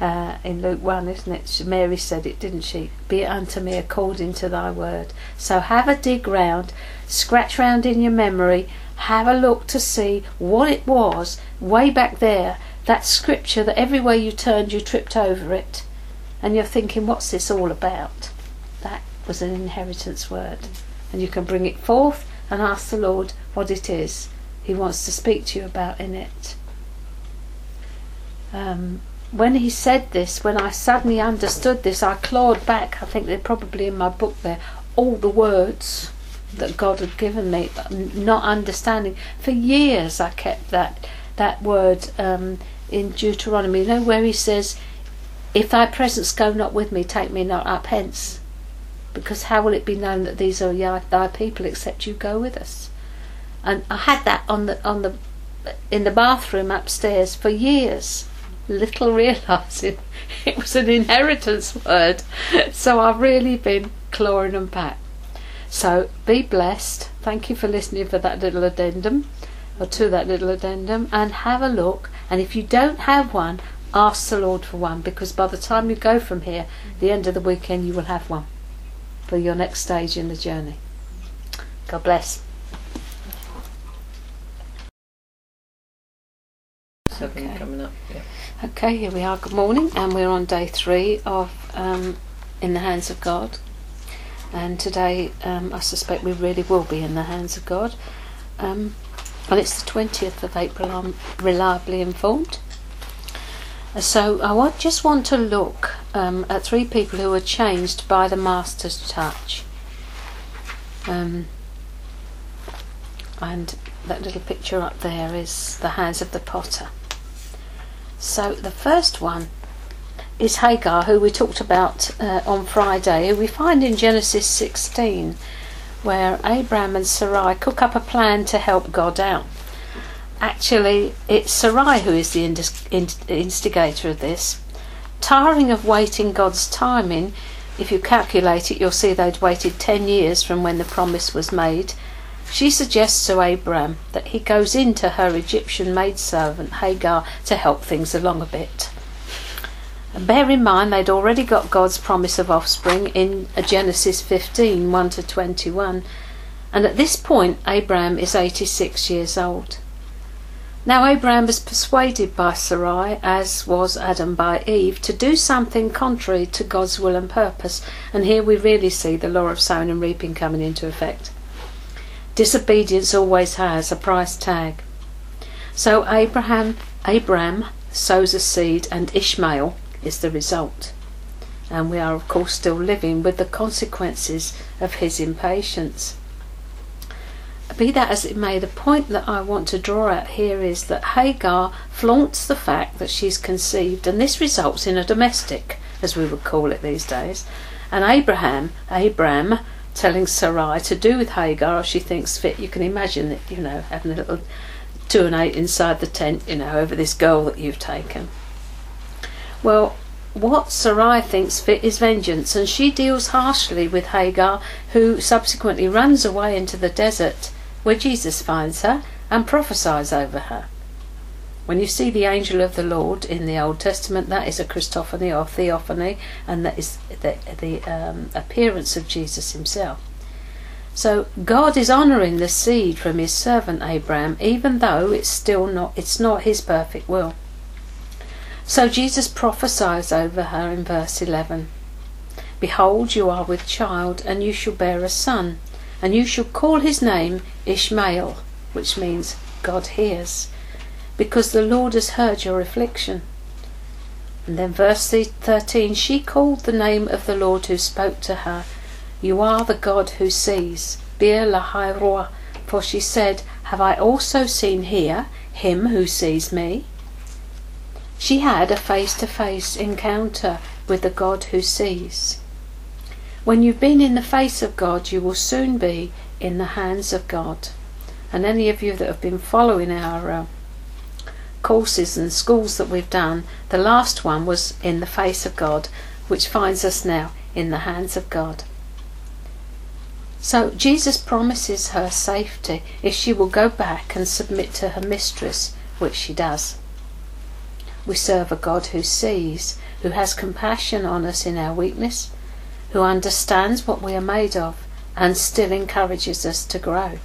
Uh, in Luke 1, isn't it? Mary said it, didn't she? Be it unto me according to thy word. So have a dig round, scratch round in your memory, have a look to see what it was way back there, that scripture that everywhere you turned you tripped over it, and you're thinking, what's this all about? That was an inheritance word. And you can bring it forth and ask the Lord what it is he wants to speak to you about in it. Um, when he said this, when I suddenly understood this, I clawed back, I think they're probably in my book there, all the words that God had given me, not understanding. For years I kept that that word um, in Deuteronomy, you know, where he says, If thy presence go not with me, take me not up hence. Because how will it be known that these are thy people except you go with us? and I had that on the on the in the bathroom upstairs for years, little realising it was an inheritance word. So I've really been clawing them back. So be blessed. Thank you for listening for that little addendum, or to that little addendum, and have a look. And if you don't have one, ask the Lord for one, because by the time you go from here, the end of the weekend, you will have one for your next stage in the journey. God bless. Okay, coming up. Okay, here we are. Good morning, and we're on day three of um, In the Hands of God. And today, um, I suspect we really will be in the hands of God. Um, and it's the 20th of April, I'm reliably informed. So, I just want to look um, at three people who were changed by the Master's touch. Um, and that little picture up there is the hands of the potter. So the first one is Hagar, who we talked about uh, on Friday, who we find in Genesis 16, where Abraham and Sarai cook up a plan to help God out. Actually, it's Sarai who is the instigator of this. Tiring of waiting God's timing, if you calculate it, you'll see they'd waited 10 years from when the promise was made she suggests to Abraham that he goes into her Egyptian maidservant Hagar to help things along a bit. Bear in mind they'd already got God's promise of offspring in Genesis 15 1 to 21, and at this point Abraham is 86 years old. Now Abraham was persuaded by Sarai, as was Adam by Eve, to do something contrary to God's will and purpose, and here we really see the law of sowing and reaping coming into effect. Disobedience always has a price tag. So Abraham Abraham sows a seed and Ishmael is the result. And we are of course still living with the consequences of his impatience. Be that as it may, the point that I want to draw out here is that Hagar flaunts the fact that she's conceived, and this results in a domestic, as we would call it these days. And Abraham, Abraham telling Sarai to do with Hagar as she thinks fit. You can imagine that, you know, having a little two and eight inside the tent, you know, over this girl that you've taken. Well, what Sarai thinks fit is vengeance, and she deals harshly with Hagar, who subsequently runs away into the desert, where Jesus finds her and prophesies over her. When you see the angel of the Lord in the Old Testament, that is a Christophany or theophany, and that is the, the um, appearance of Jesus himself. So God is honouring the seed from His servant Abraham, even though it's still not it's not His perfect will. So Jesus prophesies over her in verse eleven. Behold, you are with child, and you shall bear a son, and you shall call his name Ishmael, which means God hears because the Lord has heard your affliction. And then verse 13 She called the name of the Lord who spoke to her, You are the God who sees. Bir Lahai For she said, Have I also seen here him who sees me? She had a face to face encounter with the God who sees. When you've been in the face of God, you will soon be in the hands of God. And any of you that have been following our uh, courses and schools that we've done, the last one was in the face of God, which finds us now in the hands of God. So Jesus promises her safety if she will go back and submit to her mistress, which she does. We serve a God who sees, who has compassion on us in our weakness, who understands what we are made of, and still encourages us to grow.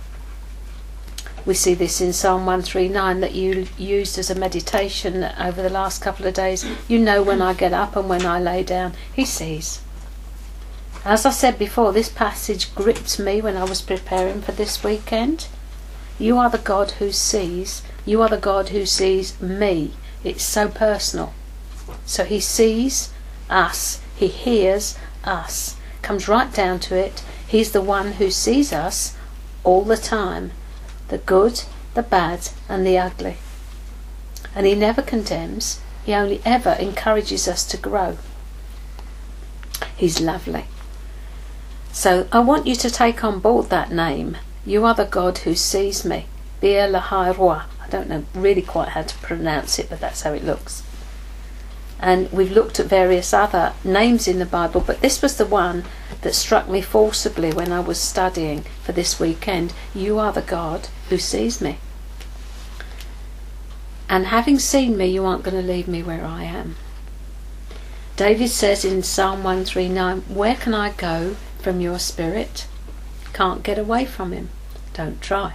We see this in Psalm 139 that you used as a meditation over the last couple of days. You know when I get up and when I lay down. He sees. As I said before, this passage gripped me when I was preparing for this weekend. You are the God who sees. You are the God who sees me. It's so personal. So he sees us. He hears us. Comes right down to it. He's the one who sees us all the time the good, the bad, and the ugly. And He never condemns, He only ever encourages us to grow. He's lovely. So I want you to take on board that name. You are the God who sees me. Bir Lahai Roi. I don't know really quite how to pronounce it, but that's how it looks. And we've looked at various other names in the Bible, but this was the one that struck me forcibly when I was studying for this weekend. You are the God who sees me. And having seen me, you aren't going to leave me where I am. David says in Psalm 139, Where can I go from your spirit? Can't get away from him. Don't try.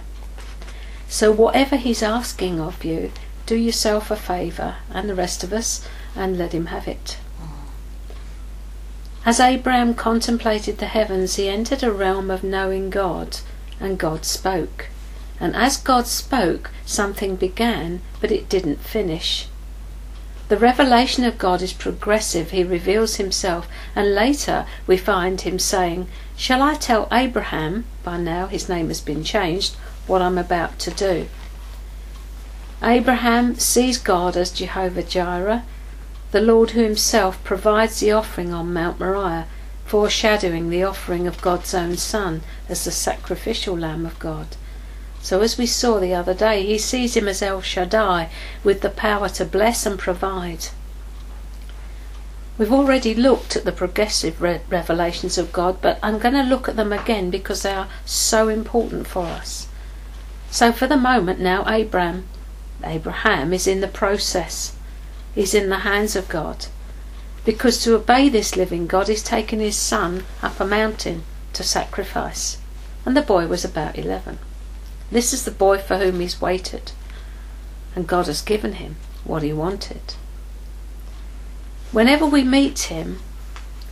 So, whatever he's asking of you, do yourself a favour and the rest of us and let him have it. As Abraham contemplated the heavens, he entered a realm of knowing God, and God spoke. And as God spoke, something began, but it didn't finish. The revelation of God is progressive. He reveals himself, and later we find him saying, Shall I tell Abraham, by now his name has been changed, what I'm about to do? Abraham sees God as Jehovah Jireh, the Lord who himself provides the offering on Mount Moriah, foreshadowing the offering of God's own Son as the sacrificial Lamb of God. So, as we saw the other day, he sees him as El Shaddai with the power to bless and provide. We've already looked at the progressive re- revelations of God, but I'm going to look at them again because they are so important for us. So, for the moment now, Abraham, Abraham is in the process. He's in the hands of God. Because to obey this living God, he's taken his son up a mountain to sacrifice. And the boy was about 11. This is the boy for whom he's waited, and God has given him what he wanted. Whenever we meet him,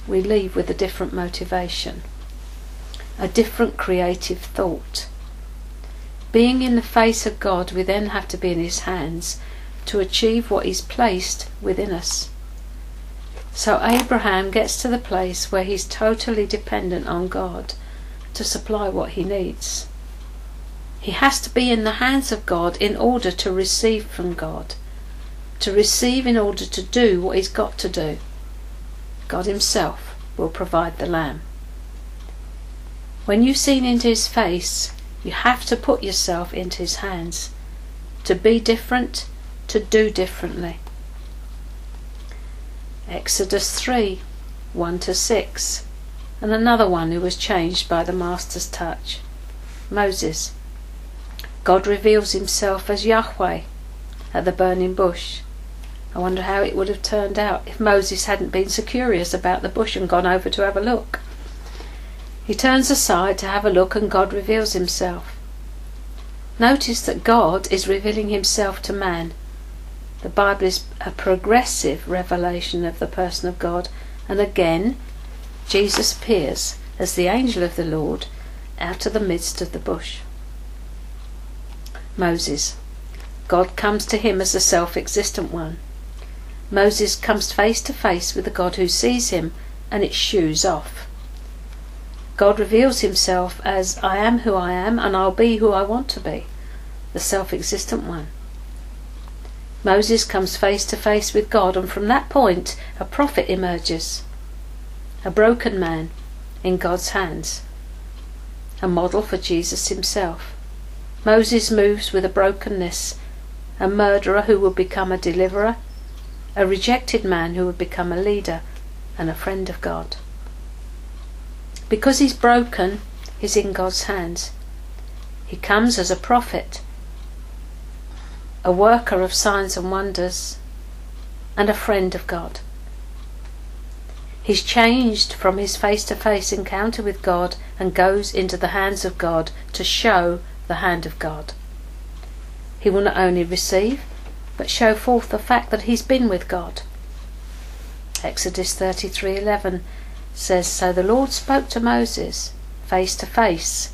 we leave with a different motivation, a different creative thought. Being in the face of God, we then have to be in his hands to achieve what he's placed within us. So Abraham gets to the place where he's totally dependent on God to supply what he needs. He has to be in the hands of God in order to receive from God. To receive in order to do what he's got to do. God himself will provide the lamb. When you've seen into his face, you have to put yourself into his hands. To be different, to do differently. Exodus 3 1 to 6. And another one who was changed by the Master's touch Moses. God reveals himself as Yahweh at the burning bush. I wonder how it would have turned out if Moses hadn't been so curious about the bush and gone over to have a look. He turns aside to have a look and God reveals himself. Notice that God is revealing himself to man. The Bible is a progressive revelation of the person of God, and again, Jesus appears as the angel of the Lord out of the midst of the bush. Moses. God comes to him as the self existent one. Moses comes face to face with the God who sees him, and it shoes off. God reveals himself as I am who I am, and I'll be who I want to be, the self existent one. Moses comes face to face with God, and from that point, a prophet emerges. A broken man in God's hands. A model for Jesus himself. Moses moves with a brokenness, a murderer who would become a deliverer, a rejected man who would become a leader, and a friend of God. Because he's broken, he's in God's hands. He comes as a prophet, a worker of signs and wonders, and a friend of God. He's changed from his face to face encounter with God and goes into the hands of God to show the hand of God. He will not only receive, but show forth the fact that he's been with God. Exodus 33:11 says, "So the Lord spoke to Moses face to face,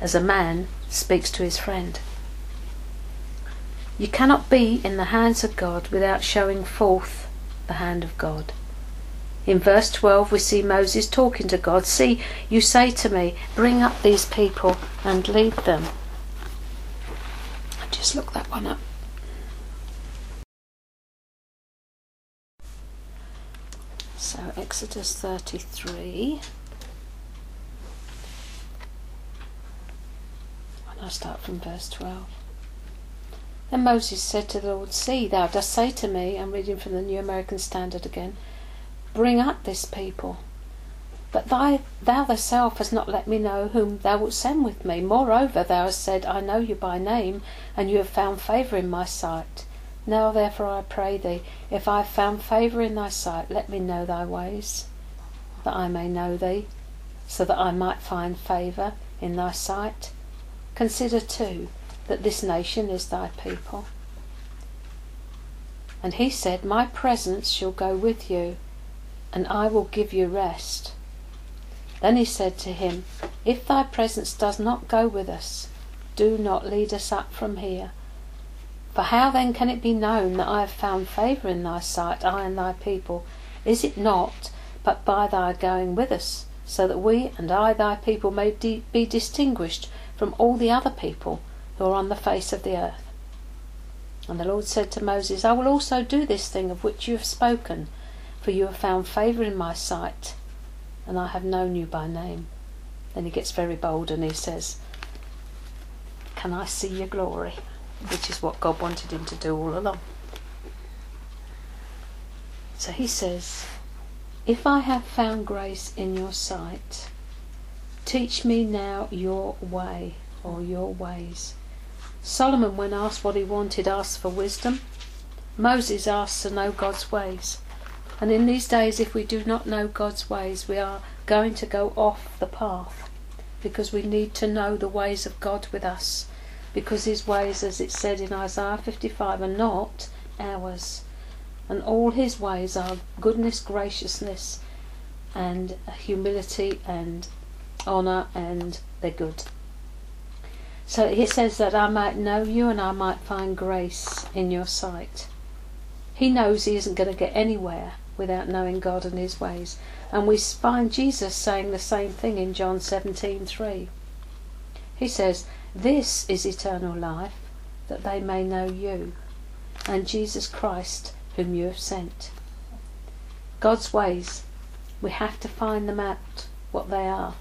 as a man speaks to his friend." You cannot be in the hands of God without showing forth the hand of God. In verse 12, we see Moses talking to God. See, you say to me, Bring up these people and lead them. Just look that one up. So, Exodus 33. And I'll start from verse 12. Then Moses said to the Lord, See, thou dost say to me, I'm reading from the New American Standard again, bring up this people. But thy, thou thyself hast not let me know whom thou wilt send with me. Moreover, thou hast said, I know you by name, and you have found favour in my sight. Now therefore I pray thee, if I have found favour in thy sight, let me know thy ways, that I may know thee, so that I might find favour in thy sight. Consider too that this nation is thy people. And he said, My presence shall go with you, and I will give you rest. Then he said to him, If thy presence does not go with us, do not lead us up from here. For how then can it be known that I have found favour in thy sight, I and thy people? Is it not but by thy going with us, so that we and I, thy people, may de- be distinguished from all the other people who are on the face of the earth? And the Lord said to Moses, I will also do this thing of which you have spoken, for you have found favour in my sight, and I have known you by name. Then he gets very bold and he says, Can I see your glory? Which is what God wanted him to do all along. So he says, If I have found grace in your sight, teach me now your way or your ways. Solomon, when asked what he wanted, asked for wisdom. Moses asked to know God's ways. And in these days, if we do not know God's ways, we are going to go off the path because we need to know the ways of God with us. Because his ways, as it said in Isaiah 55, are not ours. And all his ways are goodness, graciousness, and humility and honour, and they're good. So he says that I might know you and I might find grace in your sight. He knows he isn't going to get anywhere without knowing God and his ways. And we find Jesus saying the same thing in John 17:3. He says, "This is eternal life, that they may know you and Jesus Christ whom you have sent." God's ways, we have to find them out what they are.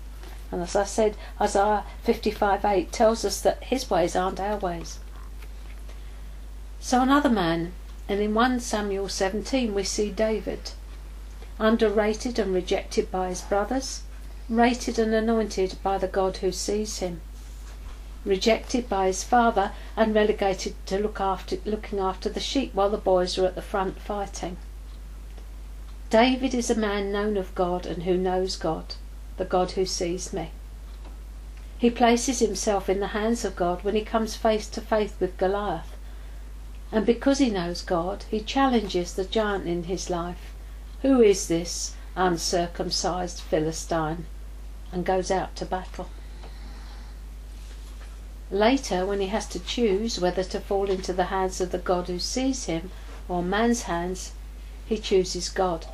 And as I said, Isaiah 55:8 tells us that his ways aren't our ways. So another man, and in 1 Samuel 17 we see David, underrated and rejected by his brothers, rated and anointed by the God who sees him, rejected by his father and relegated to look after, looking after the sheep while the boys are at the front fighting. David is a man known of God and who knows God the God who sees me. He places himself in the hands of God when he comes face to face with Goliath. And because he knows God, he challenges the giant in his life. Who is this uncircumcised Philistine? And goes out to battle. Later, when he has to choose whether to fall into the hands of the God who sees him or man's hands, he chooses God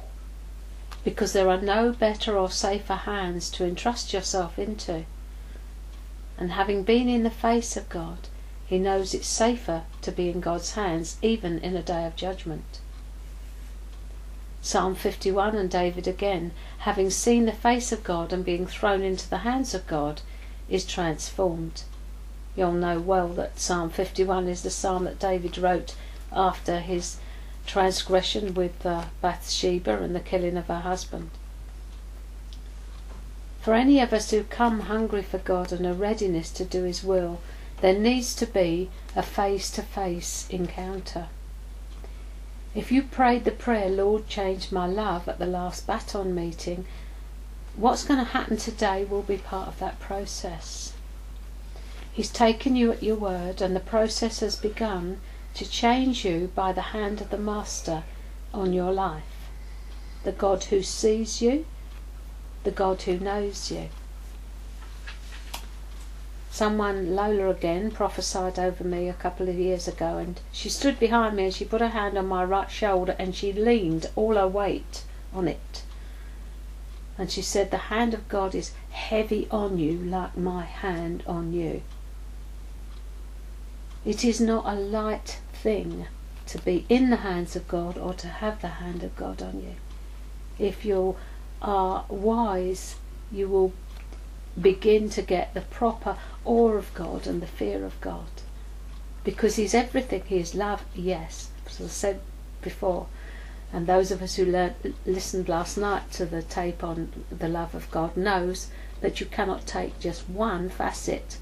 because there are no better or safer hands to entrust yourself into. And having been in the face of God, he knows it's safer to be in God's hands even in a day of judgment. Psalm 51 and David again, having seen the face of God and being thrown into the hands of God, is transformed. You'll know well that Psalm 51 is the psalm that David wrote after his transgression with uh, Bathsheba and the killing of her husband. For any of us who come hungry for God and a readiness to do His will, there needs to be a face to face encounter. If you prayed the prayer, Lord, change my love at the last baton meeting, what's going to happen today will be part of that process. He's taken you at your word, and the process has begun to change you by the hand of the Master on your life. The God who sees you, the God who knows you. Someone, Lola again, prophesied over me a couple of years ago, and she stood behind me and she put her hand on my right shoulder and she leaned all her weight on it. And she said, The hand of God is heavy on you like my hand on you. It is not a light thing to be in the hands of God or to have the hand of God on you. If you are wise, you will begin to get the proper awe of God and the fear of God. Because He's everything. He is love, yes, as I said before. And those of us who learned, listened last night to the tape on the love of God knows that you cannot take just one facet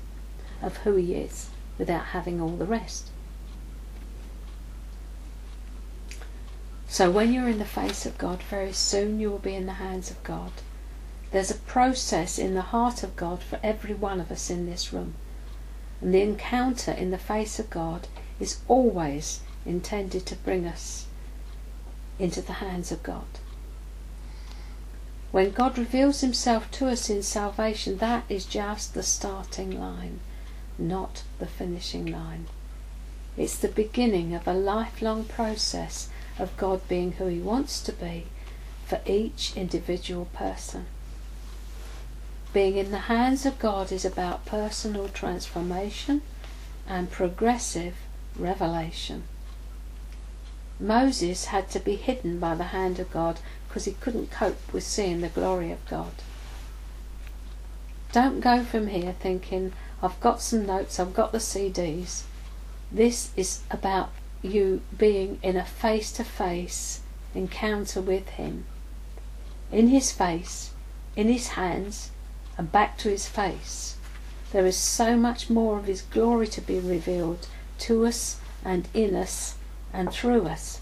of who He is without having all the rest. So when you're in the face of God, very soon you will be in the hands of God. There's a process in the heart of God for every one of us in this room. And the encounter in the face of God is always intended to bring us into the hands of God. When God reveals Himself to us in salvation, that is just the starting line, not the finishing line. It's the beginning of a lifelong process of God being who He wants to be for each individual person. Being in the hands of God is about personal transformation and progressive revelation. Moses had to be hidden by the hand of God because he couldn't cope with seeing the glory of God. Don't go from here thinking, I've got some notes, I've got the CDs. This is about you being in a face to face encounter with Him. In His face, in His hands, and back to His face. There is so much more of His glory to be revealed to us and in us and through us.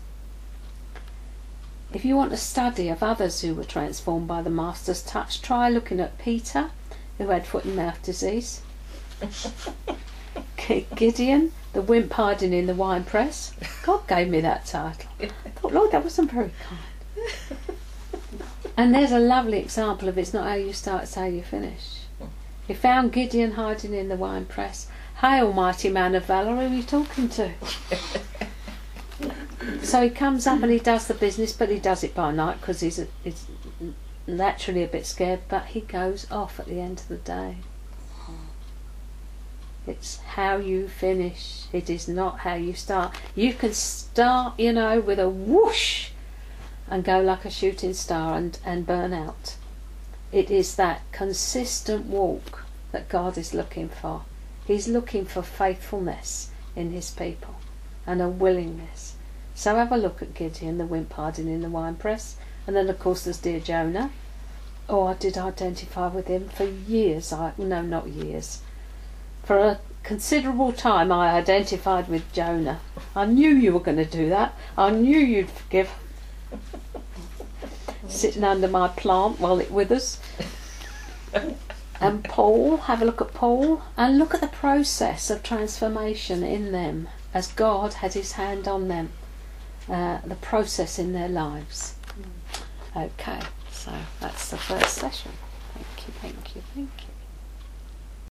If you want a study of others who were transformed by the Master's touch, try looking at Peter, who had foot and mouth disease, Gideon, the wimp hiding in the wine press. God gave me that title. I thought, Lord, that wasn't very kind. And there's a lovely example of it's not how you start, it's how you finish. He found Gideon hiding in the wine press. Hey, almighty man of valour, who are you talking to? so he comes up and he does the business, but he does it by night because he's, a, he's naturally a bit scared, but he goes off at the end of the day. It's how you finish. It is not how you start. You can start, you know, with a whoosh and go like a shooting star and, and burn out. It is that consistent walk that God is looking for. He's looking for faithfulness in his people and a willingness. So have a look at Gideon, the wimp hiding in the wine press. And then, of course, there's dear Jonah. Oh, I did identify with him for years. I No, not years. For a considerable time, I identified with Jonah. I knew you were going to do that. I knew you'd forgive. Sitting under my plant while it withers. And Paul, have a look at Paul and look at the process of transformation in them as God had his hand on them, uh, the process in their lives. Okay, so that's the first session. Thank you, thank you, thank you.